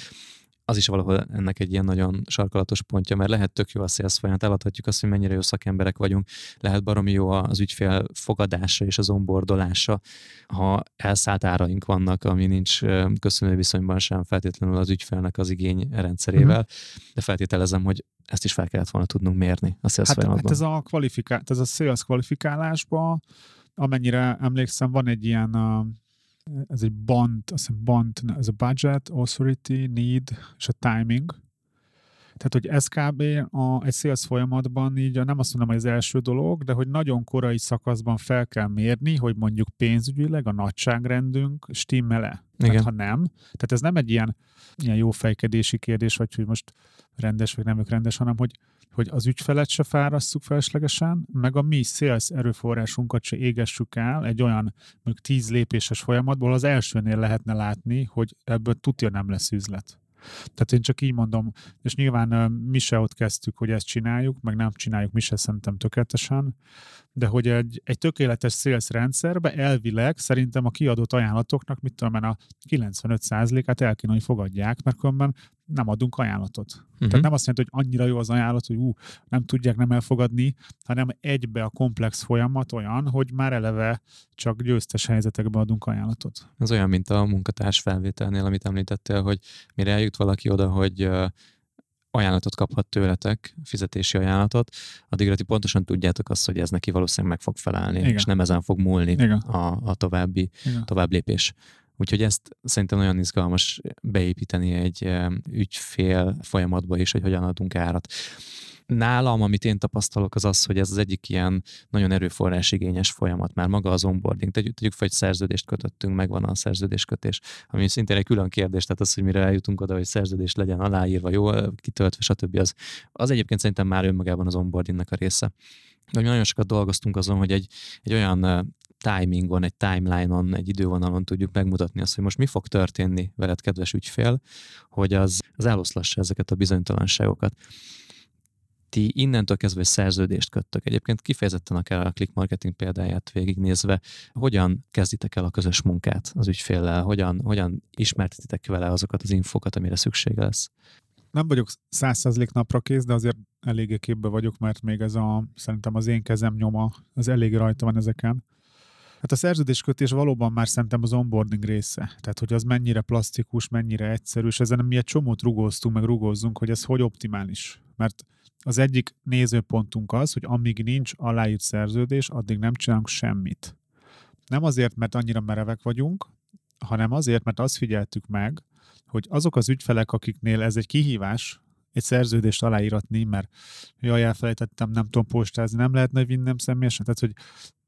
Speaker 3: az is valahol ennek egy ilyen nagyon sarkalatos pontja, mert lehet tök jó a sales folyamat, eladhatjuk azt, hogy mennyire jó szakemberek vagyunk, lehet baromi jó az ügyfél fogadása és az onboardolása, ha elszállt áraink vannak, ami nincs köszönő viszonyban sem feltétlenül az ügyfélnek az igény rendszerével, mm-hmm. de feltételezem, hogy ezt is fel kellett volna tudnunk mérni a sales
Speaker 2: hát, hát ez a, kvalifikál, ez a sales kvalifikálásban, amennyire emlékszem, van egy ilyen ez egy band, azt hiszem band, ez a budget, authority, need és a timing. Tehát, hogy ez kb. A, egy sales folyamatban így nem azt mondom, hogy az első dolog, de hogy nagyon korai szakaszban fel kell mérni, hogy mondjuk pénzügyileg a nagyságrendünk stimmele. Igen. Hát, ha nem, tehát ez nem egy ilyen, ilyen jó fejkedési kérdés, vagy hogy most rendes vagy nem ők rendes, hanem hogy hogy az ügyfelet se fárasszuk feleslegesen, meg a mi sales erőforrásunkat se égessük el egy olyan mondjuk tíz lépéses folyamatból, az elsőnél lehetne látni, hogy ebből tudja nem lesz üzlet. Tehát én csak így mondom, és nyilván mi se ott kezdtük, hogy ezt csináljuk, meg nem csináljuk mi se szerintem tökéletesen, de hogy egy, egy tökéletes sales rendszerbe elvileg szerintem a kiadott ajánlatoknak, mit tudom én, a 95%-át el kéne, hogy fogadják, mert különben nem adunk ajánlatot. Uh-huh. Tehát nem azt jelenti, hogy annyira jó az ajánlat, hogy ú, nem tudják nem elfogadni, hanem egybe a komplex folyamat olyan, hogy már eleve csak győztes helyzetekben adunk ajánlatot.
Speaker 3: Ez olyan, mint a munkatárs felvételnél, amit említettél, hogy mire eljut valaki oda, hogy ajánlatot kaphat tőletek, fizetési ajánlatot, addigra ti pontosan tudjátok azt, hogy ez neki valószínűleg meg fog felelni, Igen. és nem ezen fog múlni a, a további Igen. tovább lépés. Úgyhogy ezt szerintem nagyon izgalmas beépíteni egy ügyfél folyamatba is, hogy hogyan adunk árat. Nálam, amit én tapasztalok, az az, hogy ez az egyik ilyen nagyon erőforrásigényes folyamat. Már maga az onboarding. Tegyük, tegyük fel, hogy szerződést kötöttünk, megvan a szerződéskötés, ami szintén egy külön kérdés, tehát az, hogy mire eljutunk oda, hogy szerződés legyen aláírva, jó, kitöltve, stb. Az, az egyébként szerintem már önmagában az onboardingnek a része. De nagyon sokat dolgoztunk azon, hogy egy, egy olyan timingon, egy timeline-on, egy idővonalon tudjuk megmutatni azt, hogy most mi fog történni veled, kedves ügyfél, hogy az, az eloszlassa ezeket a bizonytalanságokat ti innentől kezdve szerződést köttök. Egyébként kifejezetten akár a click marketing példáját végignézve, hogyan kezditek el a közös munkát az ügyféllel, hogyan, hogyan ismertetitek vele azokat az infokat, amire szüksége lesz?
Speaker 2: Nem vagyok százszerzlék napra kész, de azért eléggé képbe vagyok, mert még ez a, szerintem az én kezem nyoma, az elég rajta van ezeken. Hát a szerződéskötés valóban már szerintem az onboarding része. Tehát, hogy az mennyire plastikus, mennyire egyszerű, és ezen mi egy csomót rugóztunk, meg rugózzunk, hogy ez hogy optimális. Mert az egyik nézőpontunk az, hogy amíg nincs aláírt szerződés, addig nem csinálunk semmit. Nem azért, mert annyira merevek vagyunk, hanem azért, mert azt figyeltük meg, hogy azok az ügyfelek, akiknél ez egy kihívás, egy szerződést aláíratni, mert jaj, elfelejtettem, nem tudom postázni, nem lehetne vinnem személyesen, tehát hogy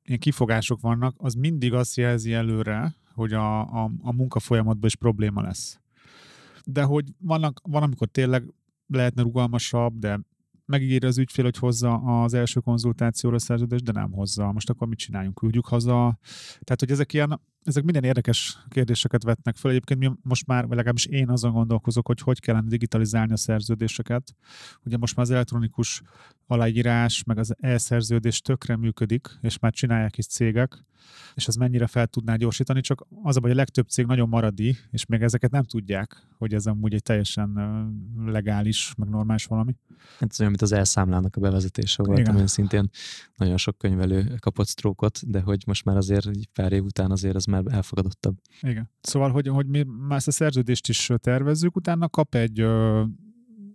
Speaker 2: ilyen kifogások vannak, az mindig azt jelzi előre, hogy a, a, a munka folyamatban is probléma lesz. De hogy vannak, van, amikor tényleg lehetne rugalmasabb, de megígéri az ügyfél, hogy hozza az első konzultációra szerződést, de nem hozza. Most akkor mit csináljunk? Küldjük haza? Tehát, hogy ezek ilyen ezek minden érdekes kérdéseket vetnek föl. Egyébként mi most már, vagy legalábbis én azon gondolkozok, hogy hogy kellene digitalizálni a szerződéseket. Ugye most már az elektronikus aláírás, meg az elszerződés tökre működik, és már csinálják is cégek, és ez mennyire fel tudná gyorsítani, csak az a baj, a legtöbb cég nagyon maradi, és még ezeket nem tudják, hogy ez amúgy egy teljesen legális, meg normális valami.
Speaker 3: Hát ez olyan, mint az elszámlának a bevezetése volt, ami szintén nagyon sok könyvelő kapott sztrókot, de hogy most már azért egy pár év után azért ez már elfogadottabb.
Speaker 2: Igen. Szóval, hogy, hogy mi már ezt a szerződést is tervezzük, utána kap egy ö,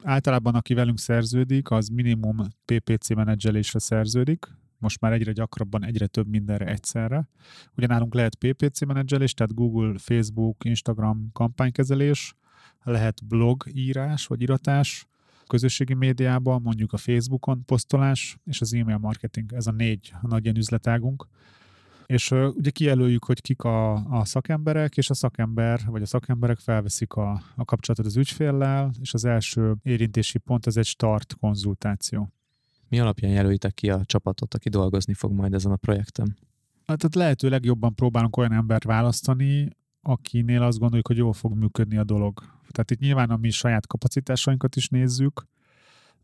Speaker 2: általában aki velünk szerződik, az minimum PPC menedzselésre szerződik, most már egyre gyakrabban, egyre több mindenre egyszerre. Ugye nálunk lehet PPC menedzselés, tehát Google, Facebook, Instagram kampánykezelés, lehet blog írás vagy iratás, közösségi médiában, mondjuk a Facebookon posztolás, és az e-mail marketing, ez a négy nagy ilyen üzletágunk. És uh, ugye kijelöljük, hogy kik a, a szakemberek, és a szakember, vagy a szakemberek felveszik a, a kapcsolatot az ügyféllel, és az első érintési pont az egy start konzultáció.
Speaker 3: Mi alapján jelölitek ki a csapatot, aki dolgozni fog majd ezen a projekten?
Speaker 2: Hát tehát lehető legjobban próbálunk olyan embert választani, akinél azt gondoljuk, hogy jól fog működni a dolog. Tehát itt nyilván a mi saját kapacitásainkat is nézzük,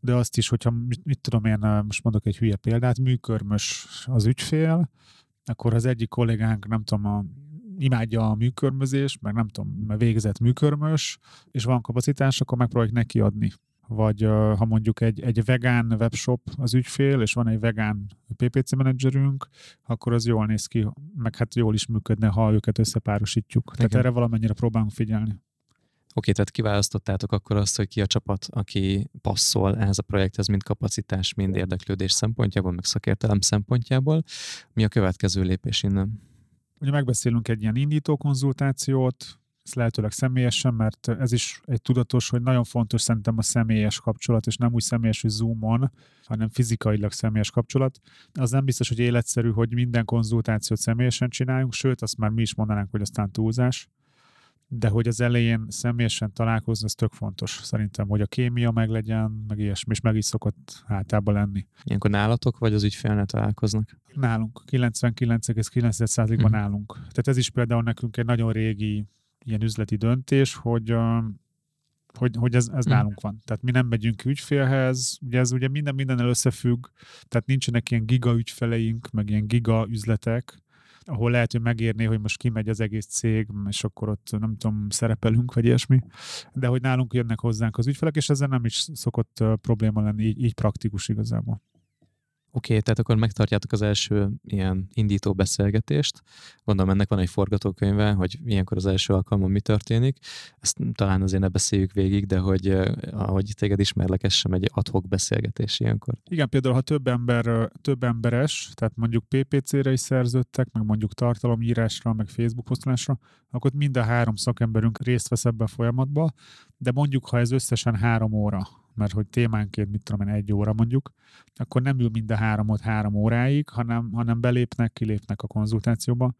Speaker 2: de azt is, hogyha mit, mit tudom én, most mondok egy hülye példát, műkörmös az ügyfél, akkor az egyik kollégánk, nem tudom, a, imádja a műkörmözést, meg nem tudom, végzett műkörmös, és van kapacitás, akkor megpróbáljuk neki adni. Vagy ha mondjuk egy, egy vegán webshop az ügyfél, és van egy vegán PPC menedzserünk, akkor az jól néz ki, meg hát jól is működne, ha őket összepárosítjuk. Igen. Tehát erre valamennyire próbálunk figyelni.
Speaker 3: Oké, tehát kiválasztottátok akkor azt, hogy ki a csapat, aki passzol ehhez a projekthez, mind kapacitás, mind érdeklődés szempontjából, meg szakértelem szempontjából. Mi a következő lépés innen?
Speaker 2: Ugye megbeszélünk egy ilyen indító konzultációt, ez lehetőleg személyesen, mert ez is egy tudatos, hogy nagyon fontos szerintem a személyes kapcsolat, és nem úgy személyes, hogy Zoomon, hanem fizikailag személyes kapcsolat. Az nem biztos, hogy életszerű, hogy minden konzultációt személyesen csináljunk, sőt, azt már mi is mondanánk, hogy aztán túlzás de hogy az elején személyesen találkozni, ez tök fontos. Szerintem, hogy a kémia meglegyen, meg ilyesmi, és meg is szokott általában lenni.
Speaker 3: Ilyenkor nálatok, vagy az ügyfélnél találkoznak?
Speaker 2: Nálunk. 99,9%-ban hmm. nálunk. Tehát ez is például nekünk egy nagyon régi ilyen üzleti döntés, hogy hogy, hogy ez, ez
Speaker 3: Hm.
Speaker 2: nálunk van. Tehát mi nem megyünk ügyfélhez, ugye ez ugye minden mindennel összefügg, tehát nincsenek ilyen giga ügyfeleink, meg ilyen giga üzletek, ahol lehet, hogy megérné, hogy most kimegy az egész cég, és akkor ott nem tudom, szerepelünk, vagy ilyesmi, de hogy nálunk jönnek hozzánk az ügyfelek, és ezzel nem is szokott probléma lenni, így, így praktikus igazából.
Speaker 3: Oké, okay, tehát akkor megtartjátok az első ilyen indító beszélgetést. Gondolom ennek van egy forgatókönyve, hogy ilyenkor az első alkalommal mi történik. Ezt talán azért ne beszéljük végig, de hogy eh, ahogy téged ismerlek, ez sem egy adhok beszélgetés ilyenkor.
Speaker 2: Igen, például, ha több ember, ö, több emberes, tehát mondjuk PPC-re is szerződtek, meg mondjuk tartalomírásra, meg Facebook posztolásra, akkor mind a három szakemberünk részt vesz ebbe a folyamatba, de mondjuk, ha ez összesen három óra, mert hogy témánként, mit tudom én, egy óra mondjuk, akkor nem ül mind a három ott három óráig, hanem, hanem belépnek, kilépnek a konzultációba.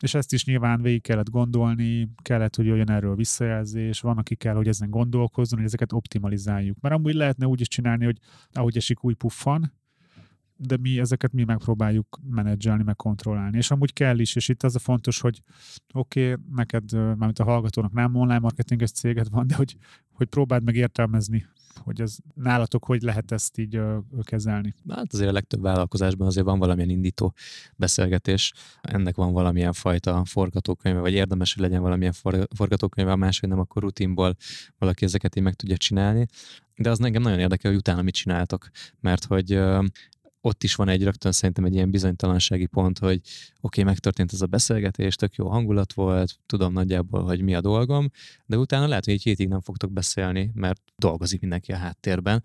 Speaker 2: És ezt is nyilván végig kellett gondolni, kellett, hogy jöjjön erről visszajelzés, van, aki kell, hogy ezen gondolkozzon, hogy ezeket optimalizáljuk. Mert amúgy lehetne úgy is csinálni, hogy ahogy esik új puffan, de mi ezeket mi megpróbáljuk menedzselni, meg kontrollálni. És amúgy kell is, és itt az a fontos, hogy oké, okay, neked, mármint a hallgatónak nem online marketinges céged van, de hogy, hogy próbáld meg értelmezni, hogy ez nálatok hogy lehet ezt így kezelni.
Speaker 3: Hát azért a legtöbb vállalkozásban azért van valamilyen indító beszélgetés, ennek van valamilyen fajta forgatókönyve, vagy érdemes, hogy legyen valamilyen for- forgatókönyve, ha máshogy nem, akkor rutinból valaki ezeket így meg tudja csinálni. De az engem nagyon érdekel, hogy utána mit csináltok, mert hogy ott is van egy rögtön szerintem egy ilyen bizonytalansági pont, hogy oké, okay, megtörtént ez a beszélgetés, tök jó hangulat volt, tudom nagyjából, hogy mi a dolgom, de utána lehet, hogy egy hétig nem fogtok beszélni, mert dolgozik mindenki a háttérben.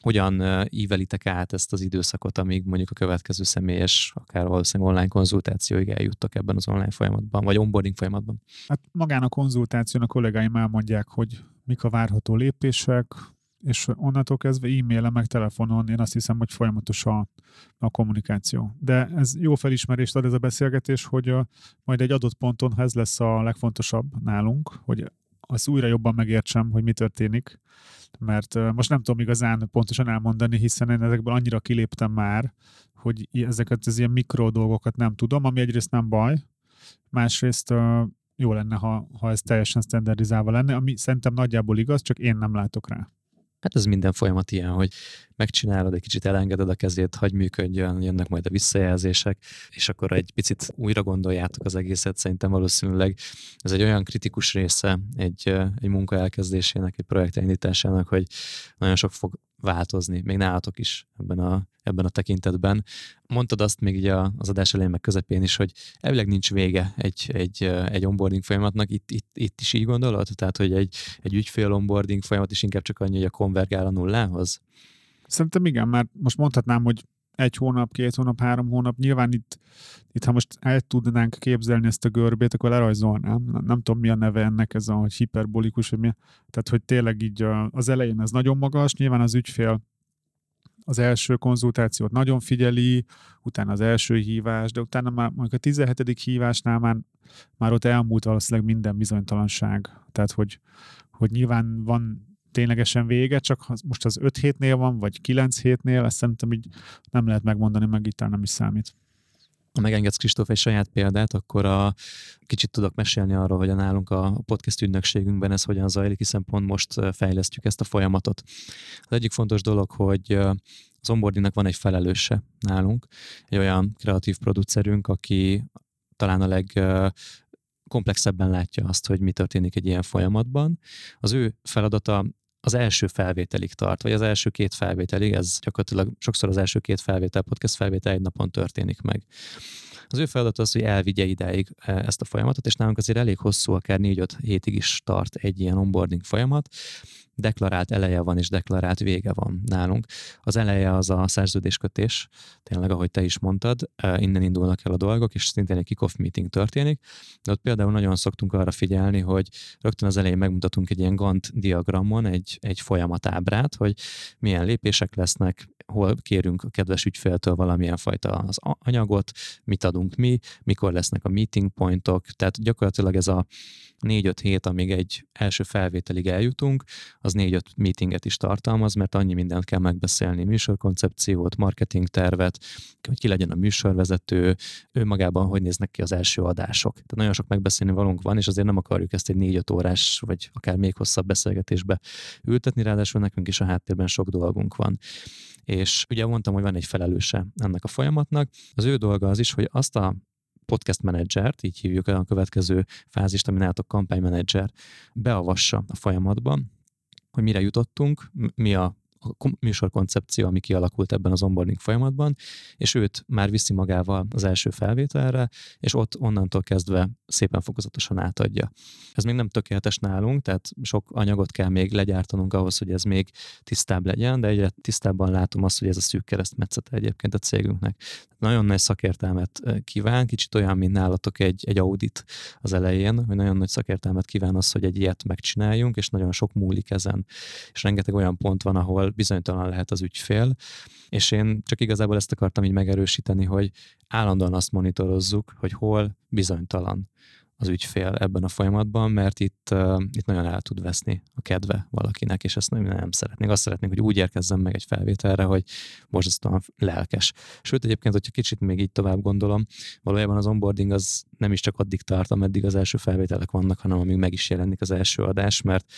Speaker 3: Hogyan ívelitek át ezt az időszakot, amíg mondjuk a következő személyes, akár valószínűleg online konzultációig eljuttak ebben az online folyamatban, vagy onboarding folyamatban?
Speaker 2: Hát magán a konzultáción a kollégáim elmondják, hogy mik a várható lépések, és onnantól kezdve e-mailen, meg telefonon én azt hiszem, hogy folyamatos a, a kommunikáció. De ez jó felismerést ad ez a beszélgetés, hogy uh, majd egy adott ponton, ha ez lesz a legfontosabb nálunk, hogy azt újra jobban megértsem, hogy mi történik, mert most nem tudom igazán pontosan elmondani, hiszen én ezekből annyira kiléptem már, hogy ezeket az ilyen mikro dolgokat nem tudom, ami egyrészt nem baj, másrészt jó lenne, ha, ha ez teljesen standardizálva lenne, ami szerintem nagyjából igaz, csak én nem látok rá.
Speaker 3: Hát ez minden folyamat ilyen, hogy megcsinálod, egy kicsit elengeded a kezét, hagy működjön, jönnek majd a visszajelzések, és akkor egy picit újra gondoljátok az egészet. Szerintem valószínűleg ez egy olyan kritikus része egy, egy munka elkezdésének, egy projekt elindításának, hogy nagyon sok fog változni, még nálatok is ebben a, ebben a tekintetben. Mondtad azt még így az adás elején meg közepén is, hogy elvileg nincs vége egy, egy, egy onboarding folyamatnak, itt, itt, itt is így gondolod? Tehát, hogy egy, egy ügyfél onboarding folyamat is inkább csak annyi, hogy a konvergál a nullához?
Speaker 2: Szerintem igen, mert most mondhatnám, hogy egy hónap, két hónap, három hónap, nyilván itt, itt ha most el tudnánk képzelni ezt a görbét, akkor lerajzolnám. Nem, nem tudom, mi a neve ennek, ez a hogy hiperbolikus, vagy mi. Tehát, hogy tényleg így az elején ez nagyon magas, nyilván az ügyfél az első konzultációt nagyon figyeli, utána az első hívás, de utána már a 17. hívásnál már, már ott elmúlt valószínűleg minden bizonytalanság. Tehát, hogy, hogy nyilván van ténylegesen vége, csak most az 5 hétnél van, vagy 9 hétnél, ezt szerintem így nem lehet megmondani, meg itt nem is számít.
Speaker 3: Ha megengedsz Kristóf egy saját példát, akkor a, kicsit tudok mesélni arról, hogy a nálunk a podcast ügynökségünkben ez hogyan zajlik, hiszen pont most fejlesztjük ezt a folyamatot. Az egyik fontos dolog, hogy az onboardingnak van egy felelőse nálunk, egy olyan kreatív producerünk, aki talán a leg komplexebben látja azt, hogy mi történik egy ilyen folyamatban. Az ő feladata az első felvételig tart, vagy az első két felvételig, ez gyakorlatilag sokszor az első két felvétel, podcast felvétel egy napon történik meg. Az ő feladat az, hogy elvigye ideig e, ezt a folyamatot, és nálunk azért elég hosszú, akár 4-5 hétig is tart egy ilyen onboarding folyamat. Deklarált eleje van, és deklarált vége van nálunk. Az eleje az a szerződéskötés, tényleg, ahogy te is mondtad, e, innen indulnak el a dolgok, és szintén egy kick-off meeting történik, de ott például nagyon szoktunk arra figyelni, hogy rögtön az elején megmutatunk egy ilyen Gantt diagramon egy, egy folyamatábrát, hogy milyen lépések lesznek, hol kérünk a kedves ügyféltől valamilyen fajta az anyagot, mit adunk haladunk mi, mikor lesznek a meeting pointok, tehát gyakorlatilag ez a négy-öt hét, amíg egy első felvételig eljutunk, az négy-öt meetinget is tartalmaz, mert annyi mindent kell megbeszélni, műsorkoncepciót, marketing tervet, hogy ki legyen a műsorvezető, ő magában hogy néznek ki az első adások. Tehát nagyon sok megbeszélni valónk van, és azért nem akarjuk ezt egy négy-öt órás, vagy akár még hosszabb beszélgetésbe ültetni, ráadásul nekünk is a háttérben sok dolgunk van. És ugye mondtam, hogy van egy felelőse ennek a folyamatnak. Az ő dolga az is, hogy azt a podcast menedzsert, így hívjuk a következő fázist, ami nálatok kampánymenedzser, beavassa a folyamatban, hogy mire jutottunk, mi a a műsorkoncepció, ami kialakult ebben az onboarding folyamatban, és őt már viszi magával az első felvételre, és ott onnantól kezdve szépen fokozatosan átadja. Ez még nem tökéletes nálunk, tehát sok anyagot kell még legyártanunk ahhoz, hogy ez még tisztább legyen, de egyre tisztábban látom azt, hogy ez a szűk keresztmetszete egyébként a cégünknek. Nagyon nagy szakértelmet kíván, kicsit olyan, mint nálatok egy, egy audit az elején, hogy nagyon nagy szakértelmet kíván az, hogy egy ilyet megcsináljunk, és nagyon sok múlik ezen. És rengeteg olyan pont van, ahol bizonytalan lehet az ügyfél, és én csak igazából ezt akartam így megerősíteni, hogy állandóan azt monitorozzuk, hogy hol bizonytalan az ügyfél ebben a folyamatban, mert itt, uh, itt nagyon el tud veszni a kedve valakinek, és ezt nem, nem szeretnénk. Azt szeretnénk, hogy úgy érkezzen meg egy felvételre, hogy borzasztóan lelkes. Sőt, egyébként, hogyha kicsit még így tovább gondolom, valójában az onboarding az nem is csak addig tart, ameddig az első felvételek vannak, hanem amíg meg is jelenik az első adás, mert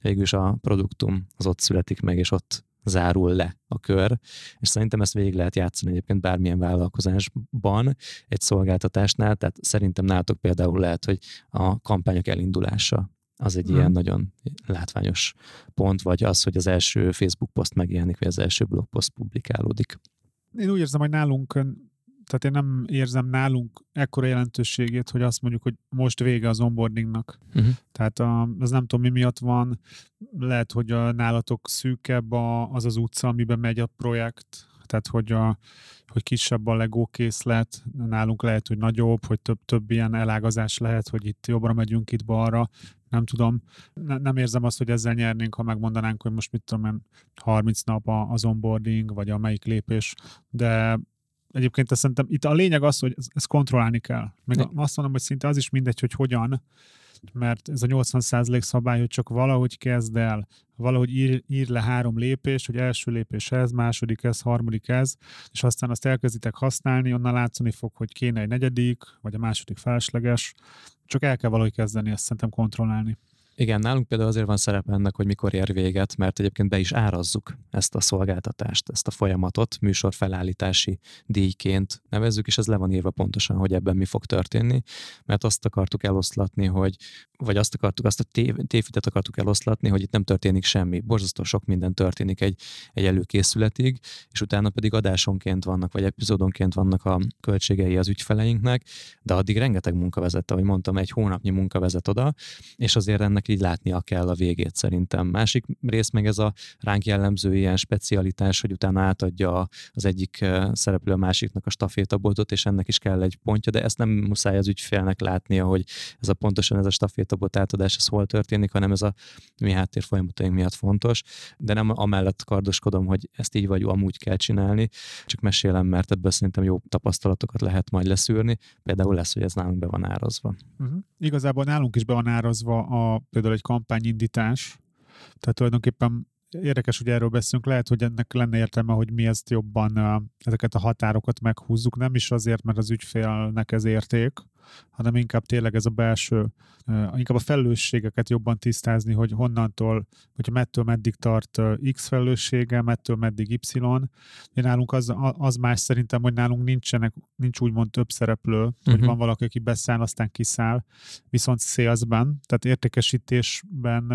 Speaker 3: végülis a produktum az ott születik meg, és ott zárul le a kör, és szerintem ezt végig lehet játszani egyébként bármilyen vállalkozásban, egy szolgáltatásnál, tehát szerintem nálatok például lehet, hogy a kampányok elindulása az egy hmm. ilyen nagyon látványos pont, vagy az, hogy az első Facebook poszt megjelenik, vagy az első blog poszt publikálódik.
Speaker 2: Én úgy érzem, hogy nálunk tehát én nem érzem nálunk ekkora jelentőségét, hogy azt mondjuk, hogy most vége az onboardingnak. Uh-huh. Tehát a, az nem tudom, mi miatt van. Lehet, hogy a nálatok szűkebb a, az az utca, amiben megy a projekt, tehát hogy, a, hogy kisebb a legó készlet, nálunk lehet, hogy nagyobb, hogy több, több ilyen elágazás lehet, hogy itt jobbra megyünk, itt balra, nem tudom. Ne, nem érzem azt, hogy ezzel nyernénk, ha megmondanánk, hogy most mit tudom én, 30 nap az onboarding, vagy a melyik lépés, de egyébként szerintem itt a lényeg az, hogy ezt kontrollálni kell. Még ja. azt mondom, hogy szinte az is mindegy, hogy hogyan, mert ez a 80% szabály, hogy csak valahogy kezd el, valahogy ír, ír le három lépés, hogy első lépés ez, második ez, harmadik ez, és aztán azt elkezditek használni, onnan látszani fog, hogy kéne egy negyedik, vagy a második felesleges, csak el kell valahogy kezdeni ezt szerintem kontrollálni.
Speaker 3: Igen, nálunk például azért van szerepe ennek, hogy mikor ér véget, mert egyébként be is árazzuk ezt a szolgáltatást, ezt a folyamatot műsorfelállítási díjként nevezzük, és ez le van írva pontosan, hogy ebben mi fog történni, mert azt akartuk eloszlatni, hogy, vagy azt akartuk, azt a tév, tévhitet akartuk eloszlatni, hogy itt nem történik semmi. Borzasztó sok minden történik egy, egy előkészületig, és utána pedig adásonként vannak, vagy epizódonként vannak a költségei az ügyfeleinknek, de addig rengeteg munka vezet, ahogy mondtam, egy hónapnyi munka vezet oda, és azért ennek ennek így látnia kell a végét szerintem. Másik rész meg ez a ránk jellemző ilyen specialitás, hogy utána átadja az egyik szereplő a másiknak a stafétabotot, és ennek is kell egy pontja, de ezt nem muszáj az ügyfélnek látnia, hogy ez a pontosan ez a stafétabot átadás, ez hol történik, hanem ez a mi háttér folyamataink miatt fontos, de nem amellett kardoskodom, hogy ezt így vagy amúgy kell csinálni, csak mesélem, mert ebből szerintem jó tapasztalatokat lehet majd leszűrni. Például lesz, hogy ez nálunk be van árazva.
Speaker 2: Uh-huh. Igazából nálunk is be van árazva a például egy kampányindítás, tehát tulajdonképpen érdekes, hogy erről beszélünk, lehet, hogy ennek lenne értelme, hogy mi ezt jobban, ezeket a határokat meghúzzuk, nem is azért, mert az ügyfélnek ez érték, hanem inkább tényleg ez a belső, inkább a felelősségeket jobban tisztázni, hogy honnantól, hogyha mettől meddig tart X felelőssége, mettől meddig Y. Én nálunk az, az más szerintem, hogy nálunk nincsenek, nincs úgymond több szereplő, uh-huh. hogy mhm. van valaki, aki beszáll, aztán kiszáll, viszont salesben, tehát értékesítésben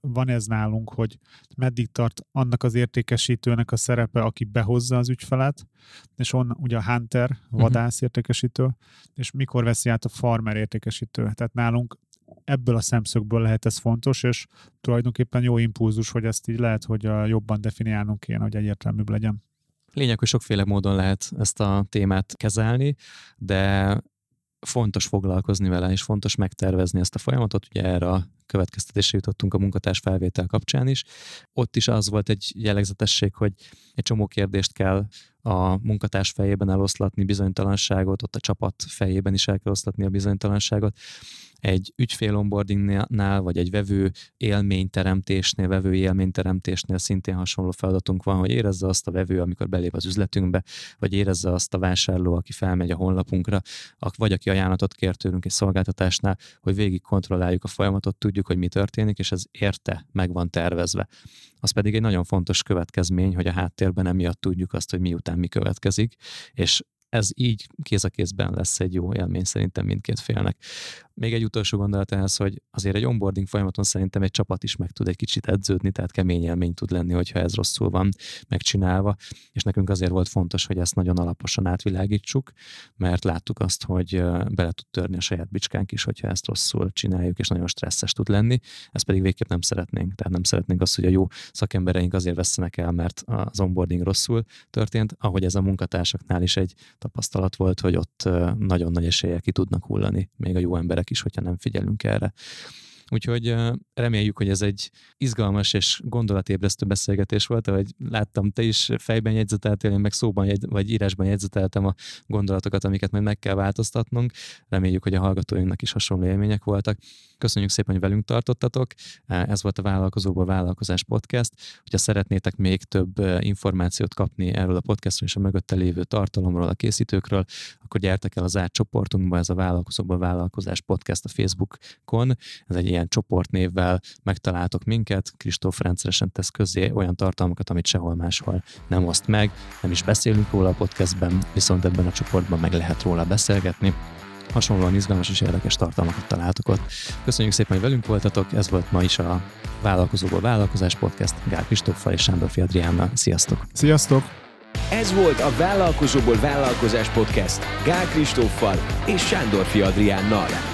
Speaker 2: van ez nálunk, hogy meddig tart annak az értékesítőnek a szerepe, aki behozza az ügyfelet, és onnan ugye a hunter, mhm. vadász uh-huh. értékesítő, és mikor veszi át a farmer értékesítő. Tehát nálunk ebből a szemszögből lehet ez fontos, és tulajdonképpen jó impulzus, hogy ezt így lehet, hogy jobban definiálnunk kéne, hogy egyértelműbb legyen.
Speaker 3: Lényeg, hogy sokféle módon lehet ezt a témát kezelni, de fontos foglalkozni vele, és fontos megtervezni ezt a folyamatot. Ugye erre a következtetésre jutottunk a munkatárs felvétel kapcsán is. Ott is az volt egy jellegzetesség, hogy egy csomó kérdést kell a munkatárs fejében eloszlatni bizonytalanságot, ott a csapat fejében is el kell oszlatni a bizonytalanságot. Egy ügyfél onboardingnál, vagy egy vevő élményteremtésnél, vevői élményteremtésnél szintén hasonló feladatunk van, hogy érezze azt a vevő, amikor belép az üzletünkbe, vagy érezze azt a vásárló, aki felmegy a honlapunkra, vagy aki ajánlatot kér tőlünk egy szolgáltatásnál, hogy végig kontrolláljuk a folyamatot, tudjuk, hogy mi történik, és ez érte meg van tervezve. Az pedig egy nagyon fontos következmény, hogy a háttérben emiatt tudjuk azt, hogy miután mi következik, és ez így kéz a kézben lesz egy jó élmény szerintem mindkét félnek. Még egy utolsó gondolat ehhez, hogy azért egy onboarding folyamaton szerintem egy csapat is meg tud egy kicsit edződni, tehát kemény élmény tud lenni, hogyha ez rosszul van megcsinálva, és nekünk azért volt fontos, hogy ezt nagyon alaposan átvilágítsuk, mert láttuk azt, hogy bele tud törni a saját bicskánk is, hogyha ezt rosszul csináljuk, és nagyon stresszes tud lenni, ezt pedig végképp nem szeretnénk. Tehát nem szeretnénk azt, hogy a jó szakembereink azért vesznek el, mert az onboarding rosszul történt, ahogy ez a munkatársaknál is egy tapasztalat volt, hogy ott nagyon nagy eséllyel ki tudnak hullani még a jó emberek emberek is, hogyha nem figyelünk erre. Úgyhogy reméljük, hogy ez egy izgalmas és gondolatébresztő beszélgetés volt, ahogy láttam, te is fejben jegyzeteltél, én meg szóban jegy, vagy írásban jegyzeteltem a gondolatokat, amiket majd meg kell változtatnunk. Reméljük, hogy a hallgatóinknak is hasonló élmények voltak. Köszönjük szépen, hogy velünk tartottatok. Ez volt a Vállalkozóból Vállalkozás Podcast. Hogyha szeretnétek még több információt kapni erről a podcastról és a mögötte lévő tartalomról, a készítőkről, akkor gyertek el az zárt csoportunkba, ez a Vállalkozóból Vállalkozás Podcast a Facebookon. Ez egy ilyen csoportnévvel megtaláltok minket. Kristóf rendszeresen tesz közé olyan tartalmakat, amit sehol máshol nem oszt meg. Nem is beszélünk róla a podcastben, viszont ebben a csoportban meg lehet róla beszélgetni hasonlóan izgalmas és érdekes tartalmakat találtok ott. Köszönjük szépen, hogy velünk voltatok, ez volt ma is a Vállalkozóból Vállalkozás Podcast Gál Kristóffal és Sándor Fiadriánnal. Sziasztok!
Speaker 2: Sziasztok!
Speaker 1: Ez volt a Vállalkozóból Vállalkozás Podcast Gál Kristóffal és Sándor Fiadriánnal.